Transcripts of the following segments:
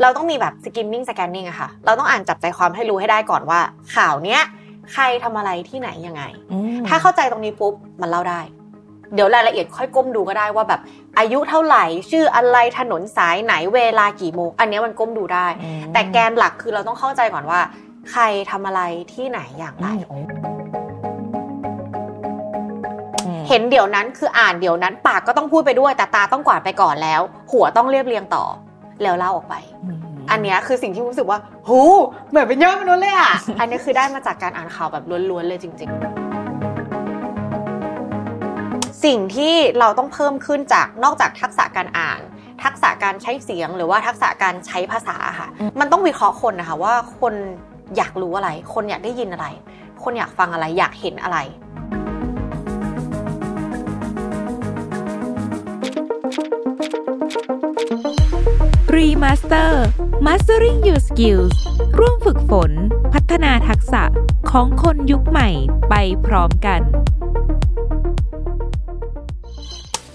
เราต้องมีแบบ skimming scanning อะค่ะ เราต้องอ่านจับใจความให้รู้ให้ได้ก่อนว่า ข่าวเนี้ยใครทำอะไรที่ไหนยังไง ถ้าเข้าใจตรงนี้ปุ๊บมันเล่าได้ เดี๋ยวรายละเอียดค่อยก้มดูก็ได้ว่าแบบอายุเท่าไหร่ ชื่ออะไรถนนสายไหนเวลากี่โมง อันนี้มันก้มดูได้ แต่แกนหลักคือเราต้องเข้าใจก่อนว่า ใครทำอะไรที่ไหนอย่างไรเห็นเดี๋ยวนั้นคืออ่านเดี๋ยวนั้นปากก็ต้องพูดไปด้วยแต่ตาต้องกวาดไปก่อนแล้ว หัวต้องเรียบเรียงต่อ แล้วเล่าออกไป อันนี้คือสิ่งที่รู้สึกว่าหูเหมือนเป็นยอดมนุษย์เลยอะ อันนี้คือได้มาจากการอ่านข่าวแบบล้วนๆเลยจริง ๆ สิ่งที่เราต้องเพิ่มขึ้นจากนอกจากทักษะการอ่าน ทักษะการใช้เสียงหรือว่าทักษะการใช้ภาษาค่ะ มันต้องวิเคราะห์คนนะคะว่าคนอยากรู้อะไร คนอยากได้ยินอะไร คนอยากฟังอะไร อยากเห็นอะไร Remaster Mastering Your Skills ร่วมฝึกฝน พัฒนาทักษะของคนยุคใหม่ไปพร้อมกัน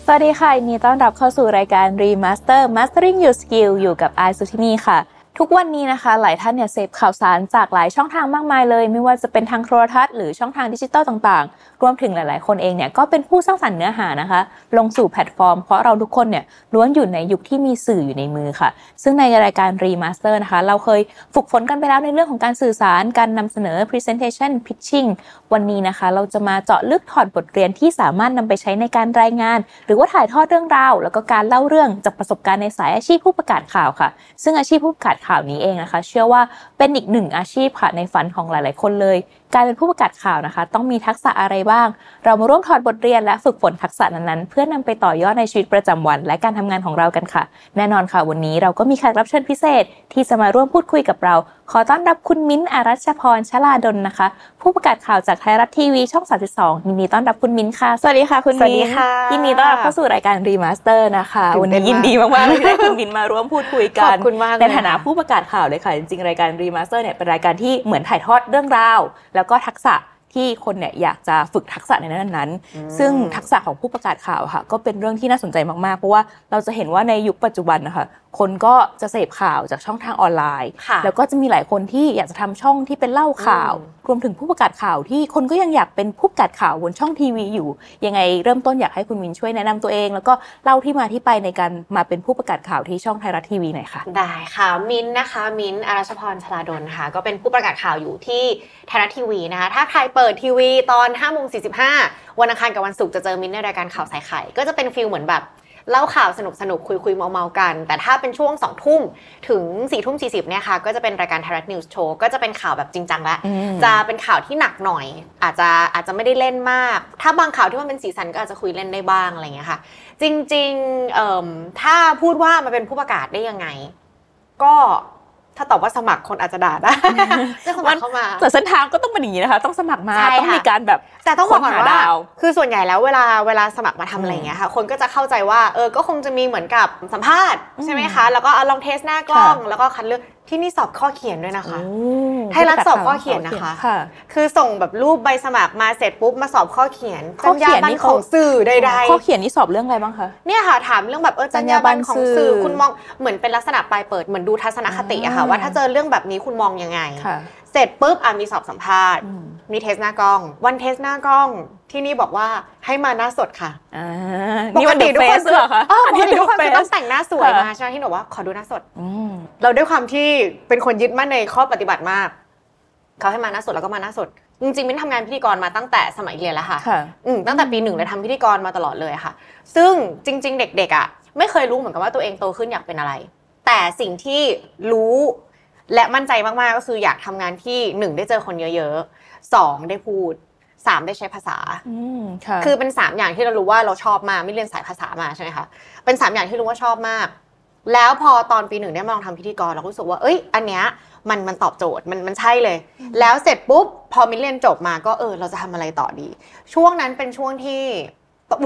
สวัสดีค่ะยินดีต้อนรับเข้าสู่รายการ Remaster Mastering Your Skill อยู่กับไอสุทินีค่ะ ทุกวันนี้นะคะ หลายท่านเนี่ยเสพข่าวสารจากหลายช่องทางมากมายเลย ไม่ว่าจะเป็นทางโทรทัศน์หรือช่องทางดิจิตอลต่างๆ รวมถึงหลาย ๆ คนเองเนี่ยก็เป็นผู้สร้างสรรค์เนื้อหานะคะ ลงสู่แพลตฟอร์ม เพราะเราทุกคนเนี่ยล้วนอยู่ในยุคที่มีสื่ออยู่ในมือค่ะ ซึ่งในรายการ Remaster นะคะ เราเคยฝึกฝนกันไปแล้วในเรื่องของการสื่อสารการนำเสนอ Presentation Pitching วันนี้นะคะ เราจะมาเจาะลึกถอดบทเรียนที่สามารถนำไปใช้ในการรายงาน หรือว่าถ่ายทอดเรื่องราว แล้วก็การเล่าเรื่องจากประสบการณ์ในสายอาชีพผู้ประกาศข่าวค่ะ ซึ่งอาชีพผู้ประกาศข่าวนี้เองนะคะ เชื่อว่าเป็นอีกหนึ่งอาชีพค่ะในฝันของหลาย ๆ คนเลยการเป็นผู้ประกาศข่าวนะคะ ต้องมีทักษะอะไรบ้าง เรามาร่วมถอดบทเรียนและฝึกฝนทักษะนั้นๆ เพื่อนำไปต่อยอดในชีวิตประจำวัน และการทำงานของเรากันค่ะ แน่นอนค่ะวันนี้เราก็มีแขกรับเชิญพิเศษ ที่จะมาร่วมพูดคุยกับเรา ขอต้อนรับคุณมิ้นท์อารัชพรชลาดลนะคะ ผู้ประกาศข่าวจากไทยรัฐทีวีช่อง 32ยินดีต้อนรับคุณมิ้นท์ค่ะ สวัสดีค่ะ คุณสวัสดีมิ้นท์ค่ะยินดีต้อนรับเข้าสู่รายการรีมาสเตอร์นะคะตื่วันนเต้นี้นมากยินดีมากๆเลยที่ได้คุณมิ้นท์มาร่วมพูดคุยกัขนอบคุณมากเลยในฐานะค่ะผู้ประกาศข่าวเลยค่ะจริงๆรายการรีมาสเตอร์เนี่ยเป็นรายการที่เหมือนถ่ายทอดเรื่องราวแล้วก็ทักษะที่คนเนี่ยอยากจะฝึกทักษะในนั้นนั้นๆซึ่งทักษะของผู้ประกาศข่าวค่ะ ก็เป็นเรื่องที่น่าสนใจมากๆ เพราะว่าเราจะเห็นว่าในยุคปัจจุบันนะคะ คนก็จะเสพข่าวจากช่องทางออนไลน์ค่ะแล้วก็จะมีหลายคนที่อยากจะทำช่องที่เป็นเล่าข่าวอืม รวมถึงผู้ประกาศข่าวที่คนก็ยังอยากเป็นผู้ประกาศข่าวบนช่องทีวีอยู่ ยังไงเริ่มต้นอยากให้คุณวินช่วยแนะนำตัวเอง แล้วก็เล่าที่มาที่ไปในการมาเป็นผู้ประกาศข่าวที่ช่องไทยรัฐทีวีหน่อยค่ะ ได้ค่ะมินนะคะ มินอารัชพรชลาดลค่ะ ก็เป็นผู้ประกาศข่าวอยู่ที่ไทยรัฐทีวีนะคะ ถ้าใครเปิดทีวีตอน5้าโมงสีวันอังคารกับวันศุกร์จะเจอมินในรายการข่าวใส่ไข่ก็จะเป็น feel เหมือนแบบ เล่าข่าวสนุกสนุกคุยคุยเมาท์เมาท์ๆกัน แต่ถ้าเป็นช่วง2องทุ่มถึง4ี่ทุ่มสีเนี่ยค่ะก็จะเป็นรายการไทยรัฐนิวส์โชว์ก็จะเป็นข่าวแบบจริงจังละอืมจะเป็นข่าวที่หนักหน่อย อาจจะอาจจะไม่ได้เล่นมาก ถ้าบางข่าวที่มันเป็นสีสันก็อาจจะคุยเล่นได้บ้างอะไรอย่างเงี้ยค่ะ จริงๆเอิ่มถ้าพูดว่ามันเป็นผู้ประกาศได้ยังไง ก็ ถ้าตอบว่าสมัครคนอาจจะด่าได้ก็สมัครเข้ามาแต่เส้นทางก็ต้องเป็นอย่างนี้นะคะ ต้องสมัครมาใช่ค่ะต้องมีการแบบแต่ต้องบอกก่อนค้นหาว่าดาวคือส่วนใหญ่แล้วเวลาเวลาสมัครมาทำอะไรอย่างเงี้ยค่ะ คนก็จะเข้าใจว่าเออก็คงจะมีเหมือนกับสัมภาษณ์ใช่ไหมคะ แล้วก็เอาลองเทสหน้ากล้องแล้วก็คัดเลือก ที่นี่สอบข้อเขียนด้วยนะคะ ไทยรัฐสอบข้อเขียนนะคะค่ะคือส่งแบบรูปใบสมัครมาเสร็จปุ๊บมาสอบข้อเขียนข้อเขียนจรรนี่ยาบรรณเขาของสื่อใดๆข้อเขียนนี่สอบเรื่องอะไรบ้างคะ เนี่ยค่ะถามเรื่องแบบเออจรรยาบรรณของสื่อจรรยาบรรณสื่อคุณมองเหมือนเป็นลักษณะปลายเปิดเหมือนดูทัศนคติอะค่ะอ่าว่าถ้าเจอเรื่องแบบนี้คุณมองยังไงค่ะเส ร็จปุ๊บอะมีสอบสัมภาษณ์อืมมีเทสหน้ากล้อง วันเทสหน้ากล้องที่นี่บอกว่าให้มาหน้าสดค่ะอ่านี่วันเดอะทุเฟกคนสเหรอคะอ๋อปกติทุกคนเดจะอะต้องเฟสแต่งหน้าสวยค่ะมาใช่ไหมที่หนูว่าขอดูหน้าสดอืมเราด้วยความที่เป็นคนยึดมั่นในข้อปฏิบัติมากเขาให้มาหน้าสดแล้วก็มาหน้าสด จริงๆมิ้นทำงานพิธีกรมาตั้งแต่สมัยเรียนแล้วค่ะค่ะอืมตั้งแต่ปีหนึ่งเลยทำพิธีกรมาตลอดเลยค่ะ ซึ่งจริง ๆ เด็ก ๆ อะ ไม่เคยรู้เหมือนกันว่าตัวเองโตขึ้นอยากเป็นอะไร แต่สิ่งที่รู้ และมั่นใจมากๆก็คืออยากทำงานที่หนึ่งได้เจอคนเยอะๆสองได้พูดสามได้ใช้ภาษา อืมค่ะคือเป็นสามอย่างที่เรารู้ว่าเราชอบมากไม่เรียนสายภาษามาใช่ไหมคะเป็นสามอย่างที่รู้ว่าชอบมาก แล้วพอตอนปีหนึ่งได้มาลองทำพิธีกรเราก็รู้สึกว่าเอ้ย อันเนี้ยมันมันตอบโจทย์มันมันใช่เลย แล้วเสร็จปุ๊บพอมินเรียนจบมาก็เออเราจะทำอะไรต่อดี ช่วงนั้นเป็นช่วงที่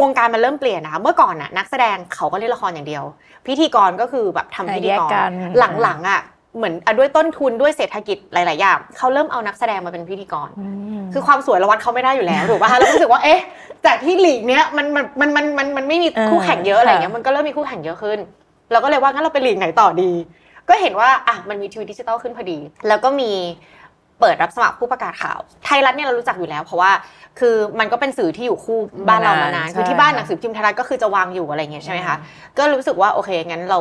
วงการมันเริ่มเปลี่ยนนะคะเมื่อก่อนน่ะนักแสดงเขาก็เล่นละครอย่างเดียว พิธีกรก็คือแบบทำพิธีแยกกรกัน หลังๆอะ เหมือนอะด้วยต้นทุนด้วยเศรษฐกิจหลาย ๆ อย่างเขาเริ่มเอานักแสดงมาเป็นพิธีกรมคือความสวยเราวัดเขาไม่ได้อยู่แล้วถูกป่ะคะเรารู้สึกว่าเอ๊ะจากที่หลีกเนี้ยมันมันมันมันมันมันไม่มีเออคู่แข่งเยอะอะไรเงี้ยค่ะมันก็เริ่มมีคู่แข่งเยอะขึ้น เราก็เลยว่างั้นเราไปหลีกไหนต่อดี ก็เห็นว่าอะมันมีทีวีดิจิตอลขึ้นพอดี แล้วก็มีเปิดรับสมัครผู้ประกาศข่าว ไทยรัฐเนี่ยเรารู้จักอยู่แล้ว เพราะว่าคือมันก็เป็นสื่อที่อยู่คู่บ้านเรามานานใช่คือที่บ้านค่ะหนังสือพิมพ์ไทยรัฐก็คือจะวางอยู่อะไรอย่างเงี้ยใช่ไหมคะก็รู้สึกว่าโอเคงั้นเรา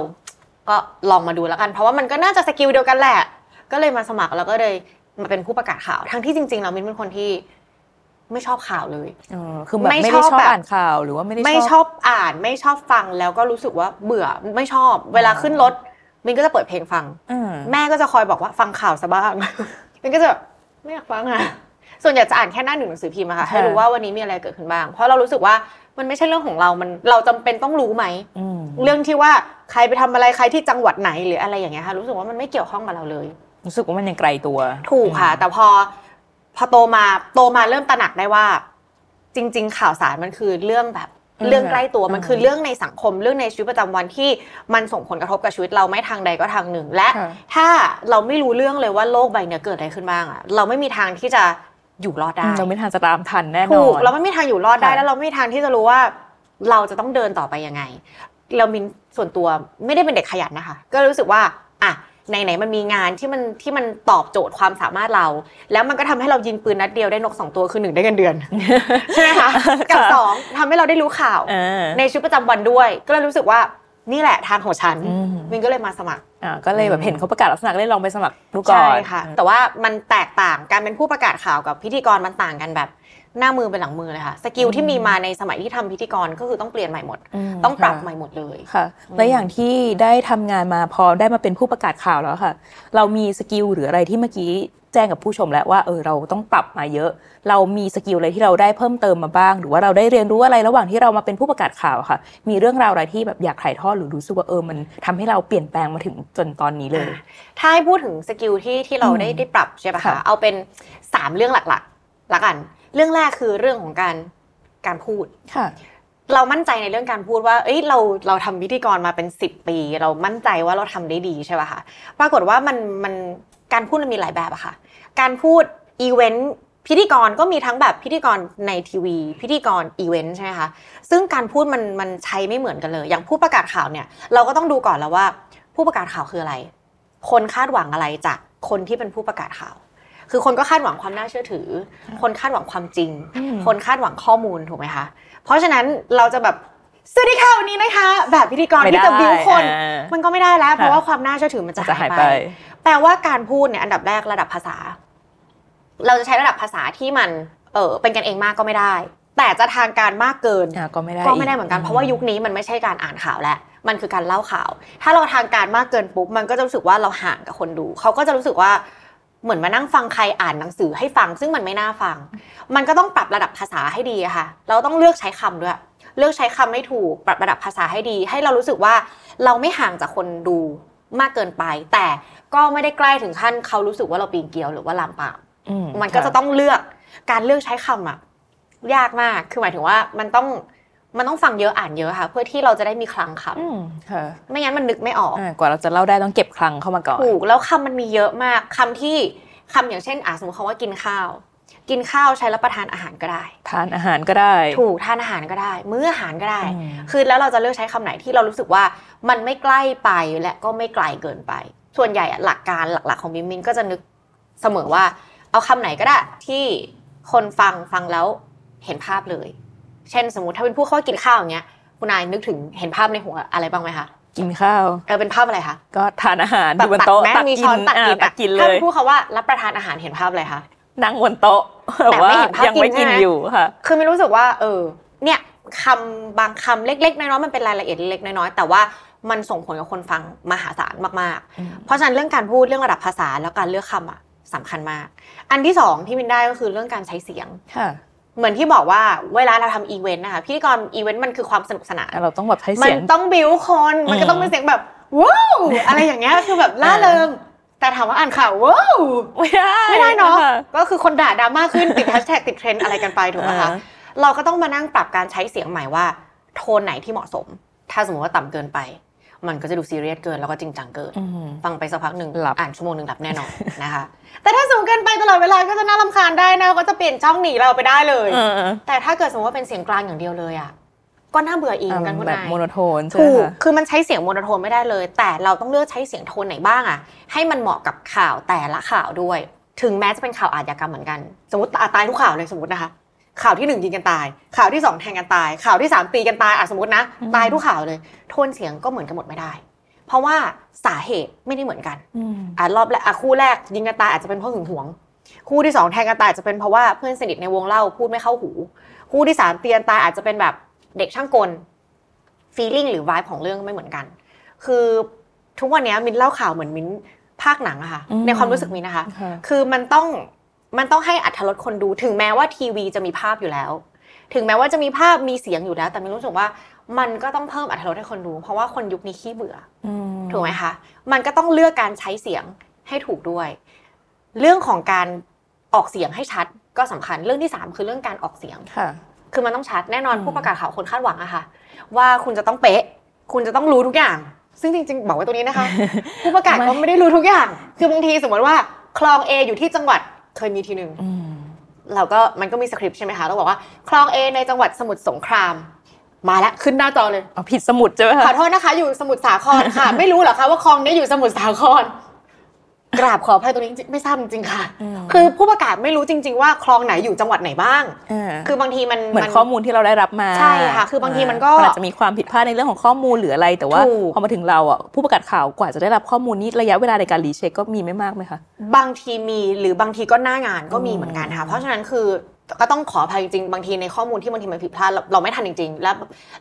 ก็ลองมาดูแล้วกัน เพราะว่ามันก็น่าจะ skill เดียวกันแหละ ก็เลยมาสมัครแล้วก็เลยมาเป็นผู้ประกาศข่าว ทั้งที่จริงๆเรามินเป็นคนที่ไม่ชอบข่าวเลยเออคือแบบไม่ไม่ชได้อบชอบแบบอ่านข่าวหรือว่าไม่ได้ไม่ชอบอ่านไม่ชอบฟังแล้วก็รู้สึกว่าเบื่อไม่ชอบ เวลาขึ้นรถมินก็จะเปิดเพลงฟังอืมแม่ก็จะคอยบอกว่าฟังข่าวซะบ้างมินก็จะแบบไม่อยากฟังอะส่วนใหญ่จะอ่านแค่หน้าหนึ่งหนังสือพิมพ์อะค่ะให้รู้ว่าวันนี้มีอะไรเกิดขึ้นบ้าง เพราะเรารู้สึกว่ามันไม่ใช่เรื่องของเรา มันเราจำเป็นต้องรู้ไหมอืมเรื่องที่ว่า ใครไปทำอะไรใครที่จังหวัดไหนหรืออะไรอย่างเงี้ยค่ะรู้สึกว่ามันไม่เกี่ยวข้องกับเราเลย รู้สึกว่ามันยังไกลตัว ถูกค่ะ แต่พอพอโตมาโตมาเริ่มตระหนักได้ว่า จริง ๆ ข่าวสารมันคือเรื่องแบบอืมเรื่องใกล้ตัวอืมมันคือเรื่องในสังคมเรื่องในชีวิตประจำวันที่มันส่งผลกระทบกับชีวิตเราไม่ทางใดก็ทางหนึ่ง และค่ะถ้าเราไม่รู้เรื่องเลยว่าโลกใบเนี้ยเกิดอะไรขึ้นบ้างอะเราไม่มีทางที่จะอยู่รอดได้เราไม่ทันจะตามทันแน่นอนถูกเราไม่มีทางอยู่รอดได้ค่ะแล้วเราไม่มีทางที่จะรู้ว่า เราจะต้องเดินต่อไปยังไง เรามินส่วนตัวไม่ได้เป็นเด็กขยันนะคะ ก็รู้สึกว่าอะไหนๆมันมีงานที่มันที่มันตอบโจทย์ความสามารถเรา แล้วมันก็ทำให้เรายิงปืนนัดเดียวได้นกสองตัวคือหนึ่งได้เงินเดือน ใช่ไหมคะ กับสองทำให้เราได้รู้ข่าวเออในชีวิตประจำวันด้วย ก็เลยรู้สึกว่านี่แหละทางของฉันอืมมินก็เลยมาสมัครอ่าก็เลยแบบเห็นเขาประกาศรับสมัครเลยลองไปสมัครดูก่อนใช่ค่ะ แต่ว่ามันแตกต่างการเป็นผู้ประกาศข่าวกับพิธีกรมันต่างกันแบบ หน้ามือเป็นหลังมือเลยค่ะ skill ที่มีมาในสมัยที่ทำพิธีกรก็คือต้องเปลี่ยนใหม่หมดต้องปรับค่ะใหม่หมดเลยค่ะ และอย่างที่ได้ทำงานมาพอได้มาเป็นผู้ประกาศข่าวแล้วค่ะ เรามี skill หรืออะไรที่เมื่อกี้แจ้งกับผู้ชมแล้วว่าเออเราต้องปรับมาเยอะ เรามี skill อะไรที่เราได้เพิ่มเติมมาบ้าง หรือว่าเราได้เรียนรู้อะไรระหว่างที่เรามาเป็นผู้ประกาศข่าวค่ะ มีเรื่องราวอะไรที่แบบอยากถ่ายทอดหรือรู้สึกว่าเออมันทำให้เราเปลี่ยนแปลงมาถึงจนตอนนี้เลยอ่าถ้าให้พูดถึง skill ที่ที่เราอืมได้ได้ปรับใช่ปะค่ะคะเอาเป็นสามเรื่องหลักๆละกัน เรื่องแรกคือเรื่องของการการพูดค่ะเรามั่นใจในเรื่องการพูดว่า เอ้ย เรา เราทำพิธีกรมาเป็นสิบปี เรามั่นใจว่าเราทำได้ดีใช่ป่ะคะ ปรากฏว่ามัน มัน การพูดมันมีหลายแบบอะค่ะ การพูดอีเวนต์พิธีกรก็มีทั้งแบบพิธีกรในทีวี พิธีกรอีเวนต์ใช่ไหมคะ ซึ่งการพูดมัน มันใช้ไม่เหมือนกันเลย อย่างผู้ประกาศข่าวเนี่ย เราก็ต้องดูก่อนแล้วว่า ผู้ประกาศข่าวคืออะไร คนคาดหวังอะไรจากคนที่เป็นผู้ประกาศข่าว คือคนก็คาดหวังความน่าเชื่อถือ คนคาดหวังความจริงอืมคนคาดหวังข้อมูลถูกไหมคะเพราะฉะนั้นเราจะแบบสวัสดีค่ะวันนี้นะคะ แบบพิธีกรไม่ที่จะได้บิวคนอ่ามันก็ไม่ได้แล้ว เพราะค่ะว่าความน่าเชื่อถือมันจะจะหาหายยไปไป แปลว่าการพูดเนี่ยอันดับแรกระดับภาษา เราจะใช้ระดับภาษาที่มันเออเป็นกันเองมากก็ไม่ได้ แต่จะทางการมากเกินอ่าก็ไม่ได้ก็ไม่ได้เหมือนกันเพราะว่ายุคนี้มันไม่ใช่การอ่านข่าวแล้วมันคือการเล่าข่าว ถ้าเราทางการมากเกินปุ๊บมันก็จะรู้สึกว่าเราห่างกับคนดู เขาก็จะรู้สึกว่า เหมือนมานั่งฟังใครอ่านหนังสือให้ฟัง ซึ่งมันไม่น่าฟัง มันก็ต้องปรับระดับภาษาให้ดีอะค่ะ เราต้องเลือกใช้คำด้วย เลือกใช้คำให้ถูก ปรับระดับภาษาให้ดี ให้เรารู้สึกว่าเราไม่ห่างจากคนดูมากเกินไป แต่ก็ไม่ได้ใกล้ถึงขั้นเขารู้สึกว่าเราปีนเกลียวหรือว่าลามปามอืมันก็จะต้องเลือกการเลือกใช้คำอะยากมาก คือหมายถึงว่ามันต้อง มันต้องฟังเยอะอ่านเยอะค่ะ เพื่อที่เราจะได้มีคลังคอืมค่ะำไม่งั้นมันนึกไม่ออกอ่ากว่าเราจะเล่าได้ต้องเก็บคลังเข้ามาก่อนถูกแล้วคำมันมีเยอะมากคำที่คำอย่างเช่นอะสมมติคำว่ากินข้าว กินข้าวใช้รับประทานอาหารก็ได้ ทานอาหารก็ได้ ถูกทานอาหารก็ได้ มื้ออาหารก็ได้อืมคือแล้วเราจะเลือกใช้คำไหนที่เรารู้สึกว่ามันไม่ใกล้ไปและก็ไม่ไกลเกินไป ส่วนใหญ่อะหลักการหลัก ๆ ของมินมินก็จะนึกเสมอว่า เอาคำไหนก็ได้ที่คนฟังฟังแล้วเห็นภาพเลย เช่นสมมติถ้าเป็นผู้เข้ากินข้าวอย่างเงี้ยคุณนายนึกถึงเห็นภาพในหัวอะไรบ้างไหมคะกินข้าวเออเป็นภาพอะไรคะก็ทานอาหารตัอยู่บนโต๊ะแม้ตักมีกิช้อนนตักกินอ่าตักกินเลถ้ายเป็นผู้เขาว่ารับประทานอาหารเห็นภาพอะไรคะนั่งบนโต๊ะแต่ว่าไม่เห็นภาพยังไม่กิกินนใช่ไหมอยู่ค่ะ คือไม่รู้สึกว่า เออ เนี่ยคำบางคำเล็ก ๆ น้อยๆมันเป็นรายละเอียดเล็กๆน้อยๆแต่ว่ามันส่งผลกับคนฟังมหาศาลมากอืมๆเพราะฉะนั้นเรื่องการพูดเรื่องระดับภาษาแล้วการเลือกคำอะสำคัญมาก อันที่สองที่มินได้ก็คือเรื่องการใช้เสียงค่ะ เหมือนที่บอกว่าเวลาเราทำอีเวนต์นะคะพิธีกรอีเวนต์มันคือความสนุกสนานเราต้องแบบใช้มัเสีนยงต้องบิวคนมันก็ต้องเป็นเสียงแบบว้าวอะไรอย่างเงี้ยคือแบบล่าเริงแต่ถามว่าอ่านข่าวว้าวไม่ได้ไม่ได้เนาะค่ะก็คือคนด่าดราม่าขึ้นติดแฮชแท็กติดเทรนด์อะไรกันไปถูกไหมคะอ่าเราก็ต้องมานั่งปรับการใช้เสียงใหม่ว่า โทนไหนที่เหมาะสม ถ้าสมมติว่าต่ำเกินไป มันก็จะดูซีเรียสเกินแล้วก็จริงจังเกินอืมฟังไปสักพักหนึ่งหลับอ่านชั่วโมงหนึ่งหลับแน่นอนนะคะ แต่ถ้าสูงเกินไปตลอดเวลาก็จะน่ารำคาญได้นะก็จะเปลี่ยนช่องหนีเราไปได้เลยเออแต่ถ้าเกิดสมมติว่าเป็นเสียงกลางอย่างเดียวเลยอะก็น่าเบื่ออีกเหมือนกันแบบคุณนาย monotone ใช่ไหมคะถูกคือมันใช้เสียงโมโนโทนไม่ได้เลย แต่เราต้องเลือกใช้เสียงโทนไหนบ้างอะให้มันเหมาะกับข่าวแต่ละข่าวด้วย ถึงแม้จะเป็นข่าวอาชญากรรมเหมือนกัน สมมติอะตายทุกข่าวเลยสมมตินะคะ ข่าวที่หนึ่งยิงกันตาย ข่าวที่สองแทงกันตาย ข่าวที่สามตีกันตายอะสมมตินะ ตายทุกข่าวเลย โทนเสียงก็เหมือนกันหมดไม่ได้ เพราะว่าสาเหตุไม่ได้เหมือนกันอืมอะรอบแรกอะคู่แรกยิงกันตายอาจจะเป็นเพราะหึงหวง คู่ที่สองแทงกันตายอาจจะเป็นเพราะว่าเพื่อนสนิทในวงเล่าพูดไม่เข้าหู คู่ที่สามเตียนตายอาจจะเป็นแบบเด็กช่างกลฟีลิ่งหรือวายของเรื่องไม่เหมือนกัน คือทุกวันเนี้ยมินเล่าข่าวเหมือนมินภาคหนังอะค่ะอืมในความรู้สึกมินนะคะค่ะคือมันต้อง มันต้องให้อัธรสคนดู ถึงแม้ว่าทีวีจะมีภาพอยู่แล้ว ถึงแม้ว่าจะมีภาพมีเสียงอยู่แล้ว แต่มินรู้สึกว่ามันก็ต้องเพิ่มอัธรสให้คนดู เพราะว่าคนยุคนี้ขี้เบื่ออืมถูกไหมคะ มันก็ต้องเลือกการใช้เสียงให้ถูกด้วย เรื่องของการออกเสียงให้ชัดก็สำคัญเรื่องที่สามคือเรื่องการออกเสียงค่ะ คือมันต้องชัดแน่นอนอืมผู้ประกาศข่าวคนคาดหวังอะค่ะ ว่าคุณจะต้องเป๊ะ คุณจะต้องรู้ทุกอย่าง ซึ่งจริง ๆ บอกไว้ตรงนี้นะคะ ผู้ประกาศก็ไม่ได้รู้ทุกอย่าง คือบางทีสมมติว่าคลอง A อยู่ที่จังหวัด เคยมีทีหนึ่งอืมเราก็มันก็มีสคริปต์ใช่ไหมคะเราบอกว่าคลอง A ในจังหวัดสมุทรสงคราม มาแล้วขึ้นหน้าจอเลยเอาผิดสมุดใช่ไหมขคะอโทษนะคะ อยู่สมุทรสาครค่ะ ไม่รู้เหรอคะว่าคลองนี้อยู่สมุทรสาคร กราบขออภัยตรงนี้จริงๆไม่ทราบจริงๆค่ะมคือผู้ประกาศไม่รู้จริง ๆ ว่าคลองไหนอยู่จังหวัดไหนบ้างอ่าคือบางทีมันเหมือนข้อมูลที่เราได้รับมาใช่ค่ะ คือบางทีมันก็อาจจะมีความผิดพลาดในเรื่องของข้อมูลหรืออะไร แต่ว่าถูกพอมาถึงเราอะผู้ประกาศข่าวกว่าจะได้รับข้อมูลนี้ระยะเวลาในการรีเช็คก็มีไม่มากไหมคะบางทีมีหรือบางทีก็หน้างานก็มีเหมือนกันค่ะเพราะฉะนั้นคือ ก็ต้องขออภัยจริงๆบางทีในข้อมูลที่บางทีมันผิดพลาดเราเราไม่ทันจริง ๆ แล้ว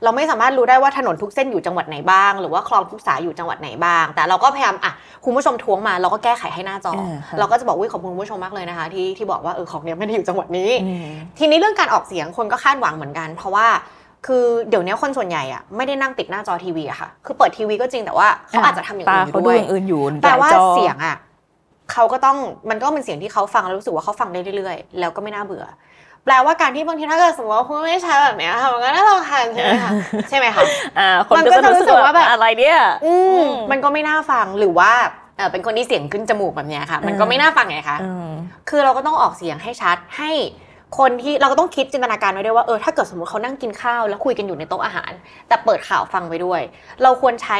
เราไม่สามารถรู้ได้ว่าถนนทุกเส้นอยู่จังหวัดไหนบ้าง หรือว่าคลองทุกสายอยู่จังหวัดไหนบ้าง แต่เราก็พยายามอะคุณผู้ชมท้วงมา เราก็แก้ไขให้หน้าจออ่าค่ะเราก็จะบอกวิขอบคุณคุณผู้ชมมากเลยนะคะ ที่ที่บอกว่าเออของเนี้ยไม่ได้อยู่จังหวัดนี้อืมทีนี้เรื่องการออกเสียงคนก็คาดหวังเหมือนกัน เพราะว่าคือเดี๋ยวนี้คนส่วนใหญ่อะไม่ได้นั่งติดหน้าจอทีวีอะค่ะ คือเปิดทีวีก็จริงแต่ว่าเขาอาจจะทำอย่างตาอื่นอเขายู่ดูด้วยอย่างอื่นอยู่แปลว่าหจอเสียงอะเขาก็ต้องมันก็เป็นเสียงที่เขาฟังแล้วรู้สึกว่าเขาฟังได้เรื่อยๆ แล้วก็ไม่น่าเบื่อ แปลว่าการที่บางทีถ้าเกิดสมมติว่าคุณไม่ใช้แบบเนี้ยค่ะมันก็น่ารำคาญใช่ไหมคะใช่ไหมคะอ่าคนมันก็ก็จะจะรู้สึกรู้สึกว่าว่าแบบอะไรเนี่ยอืมอืมมันก็ไม่น่าฟังหรือว่าเอ่อเป็นคนที่เสียงขึ้นจมูกแบบเนี้ยค่ะ มันก็อืมไม่น่าฟังไงคะอืมคือเราก็ต้องออกเสียงให้ชัดให้คนที่เราก็ต้องคิดจินตนาการไว้ด้วยว่าเออถ้าเกิดสมมติเขานั่งกินข้าวแล้วคุยกันอยู่ในโต๊ะอาหาร แต่เปิดข่าวฟังไปด้วย เราควรใช้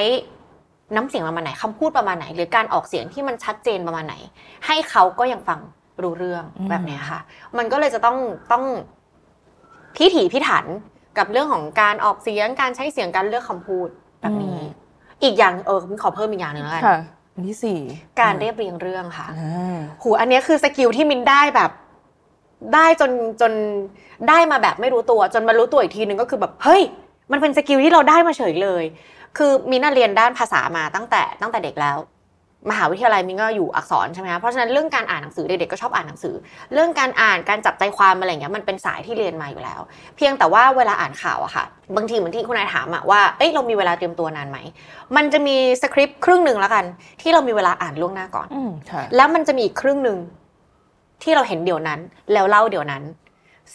น้ำเสียงประมาณไหนคำพูดประมาณไหน หรือการออกเสียงที่มันชัดเจนประมาณไหน ให้เขาก็ยังฟัง รู้เรื่องอืมแบบเนี้ยค่ะ มันก็เลยจะต้องต้องพิถีพิถันกับเรื่องของการออกเสียงการใช้เสียงการเลือกคำพูดแบบนี้ อีกอย่างเออขอเพิ่มอีกอย่างหนึ่งแล้วกันค่ะอันที่สี่การเรียบเรียงเรื่องค่ะอ่าหูอันเนี้ยคือ skill ที่มินได้แบบ ได้จนจนได้มาแบบไม่รู้ตัว จนมารู้ตัวอีกทีนึงก็คือแบบเฮ้ย มันเป็น skill ที่เราได้มาเฉยเลย คือมินน่ะเรียนด้านภาษามาตั้งแต่ตั้งแต่เด็กแล้ว มหาวิทยาลัยมินก็อยู่อักษรใช่ไหมคะเพราะฉะนั้นเรื่องการอ่านหนังสือเด็กๆก็ชอบอ่านหนังสือ เรื่องการอ่านการจับใจความอะไรอย่างเงี้ยมันเป็นสายที่เรียนมาอยู่แล้ว เพียงแต่ว่าเวลาอ่านข่าวอะค่ะ บางทีเหมือนที่คุณนายถามอะว่าเอ้ยเรามีเวลาเตรียมตัวนานไหมมันจะมีสคริปต์ครึ่งหนึ่งแล้วกัน ที่เรามีเวลาอ่านล่วงหน้าก่อนอืมค่ะแล้วมันจะมีอีกครึ่งหนึ่งที่เราเห็นเดี๋ยวนั้น แล้วเล่าเดี๋ยวนั้น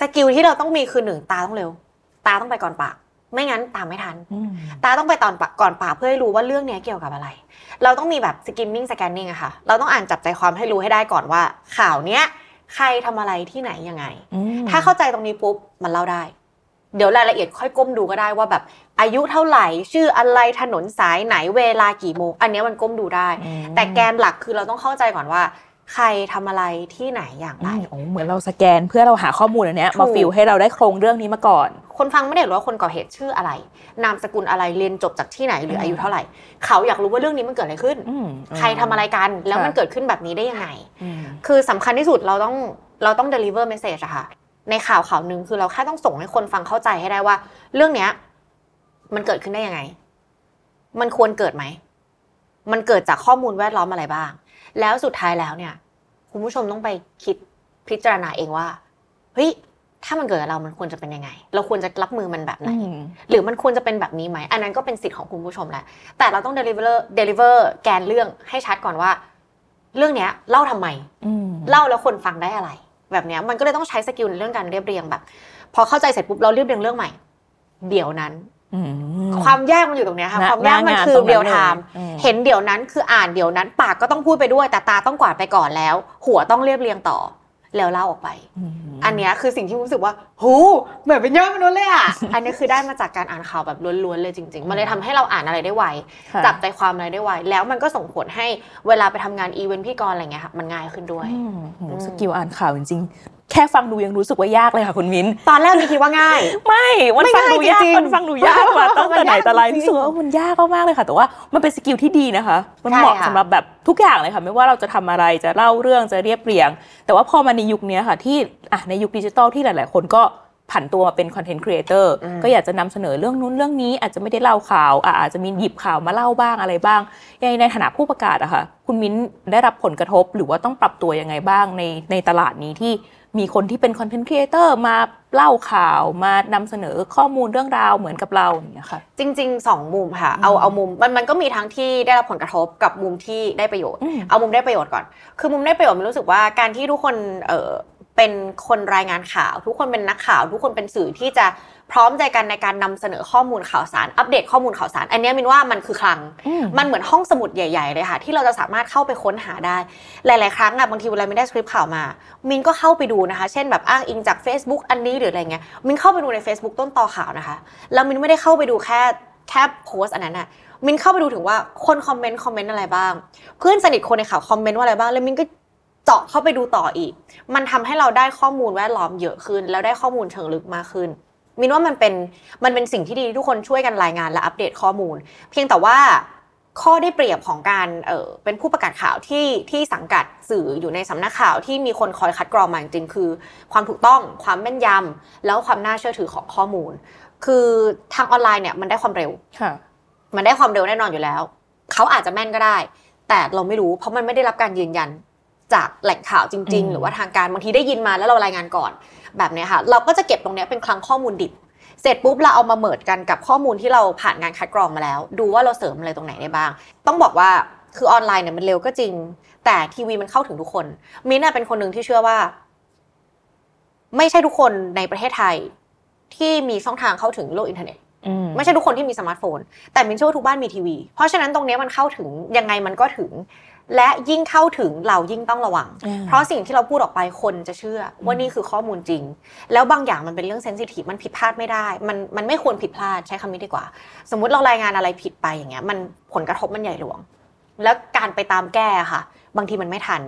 skill ที่เราต้องมีคือหนึ่งตาต้องเร็ว ตาต้องไปก่อนปาก ไม่งั้นตามไม่ทันอืมตาต้องไปตอนปากก่อนปากเพื่อให้รู้ว่าเรื่องเนี้ยเกี่ยวกับอะไร เราต้องมีแบบ skimming scanning อะค่ะ เราต้องอ่านจับใจความให้รู้ให้ได้ก่อนว่า ข่าวเนี้ยใครทำอะไรที่ไหนยังไงอืมถ้าเข้าใจตรงนี้ปุ๊บมันเล่าได้ เดี๋ยวรายละเอียดค่อยก้มดูก็ได้ว่าแบบอายุเท่าไหร่ ชื่ออะไรถนนสายไหนเวลากี่โมง อันเนี้ยมันก้มดูได้อืมแต่แกนหลักคือเราต้องเข้าใจก่อนว่า ใครทำอะไรที่ไหนอย่างไรอืมโอ้เหมือนเราสแกนเพื่อเราหาข้อมูลอันเนี้ยถูกมาฟิลให้เราได้โครงเรื่องนี้มาก่อน คนฟังไม่ได้รู้ว่าคนก่อเหตุชื่ออะไร นามสกุลอะไรเรียนจบจากที่ไหนหรือมอายุเท่าไหร่ เขาอยากรู้ว่าเรื่องนี้มันเกิดอะไรขึ้นอืมใครทำอะไรกันแล้วมันค่ะเกิดขึ้นแบบนี้ได้ยังไงอืมคือสำคัญที่สุดเราต้องเราต้อง deliver message อะค่ะ ในข่าวข่าวหนึ่งคือเราแค่ต้องส่งให้คนฟังเข้าใจให้ได้ว่า เรื่องเนี้ย มันเกิดขึ้นได้ยังไง มันควรเกิดไหมมันเกิดจากข้อมูลแวดล้อมอะไรบ้าง แล้วสุดท้ายแล้วเนี่ย คุณผู้ชมต้องไปคิดพิจารณาเองว่าเฮ้ยถ้ามันเกิดกับเรา มันควรจะเป็นยังไง เราควรจะรับมือมันแบบไหนอืมหรือมันควรจะเป็นแบบนี้ไหม อันนั้นก็เป็นสิทธิ์ของคุณผู้ชมแหละ แต่เราต้อง deliver deliver แกนเรื่องให้ชัดก่อนว่า เรื่องเนี้ยเล่าทำไมอืมเล่าแล้วคนฟังได้อะไร แบบเนี้ยมันก็เลยต้องใช้ skill ในเรื่องการเรียบเรียงแบบ พอเข้าใจเสร็จปุ๊บเราเรียบเรียงเรื่องใหม่ เดี๋ยวนั้นอืม ความยากมันอยู่ตรงเนี้ยค่ะณความยากมันหน้างานคือตรงนั้นเรียลไทเลยอืมเห็นเดี๋ยวนั้นคืออ่านเดี๋ยวนั้น ปากก็ต้องพูดไปด้วย แต่ตาต้องกวาดไปก่อนแล้ว หัวต้องเรียบเรียงต่อ แล้วเล่าออกไปอืมอันเนี้ยคือสิ่งที่รู้สึกว่าหูเหมือนเป็นยอดมนุษย์เลยอะอันนี้คือได้มาจากการอ่านข่าวแบบล้วนๆเลยจริง ๆ มันเลยทำให้เราอ่านอะไรได้ไวค่ะจับใจความอะไรได้ไวแล้วมันก็ส่งผลให้เวลาไปทำงานอีเวนต์พิธีกรอะไรเงี้ยค่ะมันง่ายขึ้นด้วยอืมโหอืม skill อ่านข่าวจริงๆ แค่ฟังดูยังรู้สึกว่ายากเลยค่ะคุณมิ้น ตอนแรกมีคิดว่าง่าย ไม่มันไม่ฟังดูยากง่ายจริงๆมันฟังดูยากกว่าตั้งแต่ไหนแต่ไรมันยากจริงๆรู้สึกว่ามันยากมากๆเลยค่ะ แต่ว่ามันเป็น skill ที่ดีนะคะ มันใช่เหมาะค่ะสำหรับแบบทุกอย่างเลยค่ะ ไม่ว่าเราจะทำอะไรจะเล่าเรื่องจะเรียบเรียง แต่ว่าพอมาในยุคนี้ค่ะที่อะในยุคดิจิตอลที่หลาย ๆ คนก็ผันตัวมาเป็น content creator ก็อยากจะนำเสนอเรื่องนู้นเรื่องนี้อาจจะไม่ได้เล่าข่าวอะอาจจะมีหยิบข่าวมาเล่าบ้างอะไรบ้างในในฐานะผู้ประกาศอะค่ะ คุณมิ้นได้รับผลกระทบหรือว่าต้องปรับตัวยังไงบ้างในในตลาดนี้ที่ มีคนที่เป็น content creator มาเล่าข่าวมานำเสนอข้อมูลเรื่องราวเหมือนกับเราอย่างเงี้ยค่ะจริงๆสองมุมค่ะ เอาเอามุมมันมันก็มีทั้งที่ได้รับผลกระทบกับมุมที่ได้ประโยชน์อืมเอามุมได้ประโยชน์ก่อน คือมุมได้ประโยชน์มันรู้สึกว่าการที่ทุกคนเออเป็นคนรายงานข่าว ทุกคนเป็นนักข่าว ทุกคนเป็นสื่อที่จะ พร้อมใจกันในการนำเสนอข้อมูลข่าวสาร อัปเดตข้อมูลข่าวสาร อันเนี้ยมินว่ามันคือคลังอืมมันเหมือนห้องสมุดใหญ่ ๆ เลยค่ะ ที่เราจะสามารถเข้าไปค้นหาได้ หลาย ๆ ครั้งอะบางทีเวลามินได้สคริปต์ข่าวมา มินก็เข้าไปดูนะคะ เช่นแบบอ้างอิงจาก Facebook อันนี้หรืออะไรเงี้ย มินเข้าไปดูใน Facebook ต้นตอข่าวนะคะ แล้วมินไม่ได้เข้าไปดูแค่แค่โพสต์อันนั้นอะมินเข้าไปดูถึงว่าคนคอมเมนต์คอมเมนต์อะไรบ้าง เพื่อนสนิทคนในข่าวคอมเมนต์ว่าอะไรบ้าง แล้วมินก็เจาะเข้าไปดูต่ออีก มันทำให้เราได้ข้อมูลแวดล้อมเยอะขึ้น แล้วได้ข้อมูลเชิงลึกมากขึ้น มินว่ามันเป็นมันเป็นสิ่งที่ดีที่ทุกคนช่วยกันรายงานและอัปเดตข้อมูล เพียงแต่ว่าข้อได้เปรียบของการเออเป็นผู้ประกาศข่าวที่ที่สังกัดสื่ออยู่ในสำนักข่าวที่มีคนคอยคัดกรองมาจริงๆคือ ความถูกต้องความแม่นยำแล้วความน่าเชื่อถือของข้อมูล คือทางออนไลน์เนี่ยมันได้ความเร็วค่ะมันได้ความเร็วแน่นอนอยู่แล้ว เขาอาจจะแม่นก็ได้ แต่เราไม่รู้ เพราะมันไม่ได้รับการยืนยันจากแหล่งข่าวจริงอืๆมหรือว่าทางการบางทีได้ยินมาแล้วเรารายงานก่อน แบบเนี้ยค่ะ เราก็จะเก็บตรงเนี้ยเป็นคลังข้อมูลดิบ เสร็จปุ๊บเราเอามาเมิร์ดกันกับข้อมูลที่เราผ่านงานคัดกรองมาแล้ว ดูว่าเราเสริมอะไรตรงไหนได้บ้าง ต้องบอกว่าคือออนไลน์เนี่ยมันเร็วก็จริง แต่ทีวีมันเข้าถึงทุกคนมิ้นท์น่ะเป็นคนหนึ่งที่เชื่อว่า ไม่ใช่ทุกคนในประเทศไทย ที่มีช่องทางเข้าถึงโลกอินเทอร์เน็ตอืมไม่ใช่ทุกคนที่มีสมาร์ทโฟน แต่มินเชื่อว่าทุกบ้านมีทีวี เพราะฉะนั้นตรงเนี้ยมันเข้าถึงยังไงมันก็ถึง และยิ่งเข้าถึงเรายิ่งต้องระวังอ่าเพราะสิ่งที่เราพูดออกไปคนจะเชื่อว่านี่คือข้อมูลจริง แล้วบางอย่างมันเป็นเรื่อง sensitive มันผิดพลาดไม่ได้ มันมันไม่ควรผิดพลาดใช้คำนี้ดีกว่า สมมุติเรารายงานอะไรผิดไปอย่างเงี้ยมันผลกระทบมันใหญ่หลวง แล้วการไปตามแก้ค่ะ บางทีมันไม่ทัน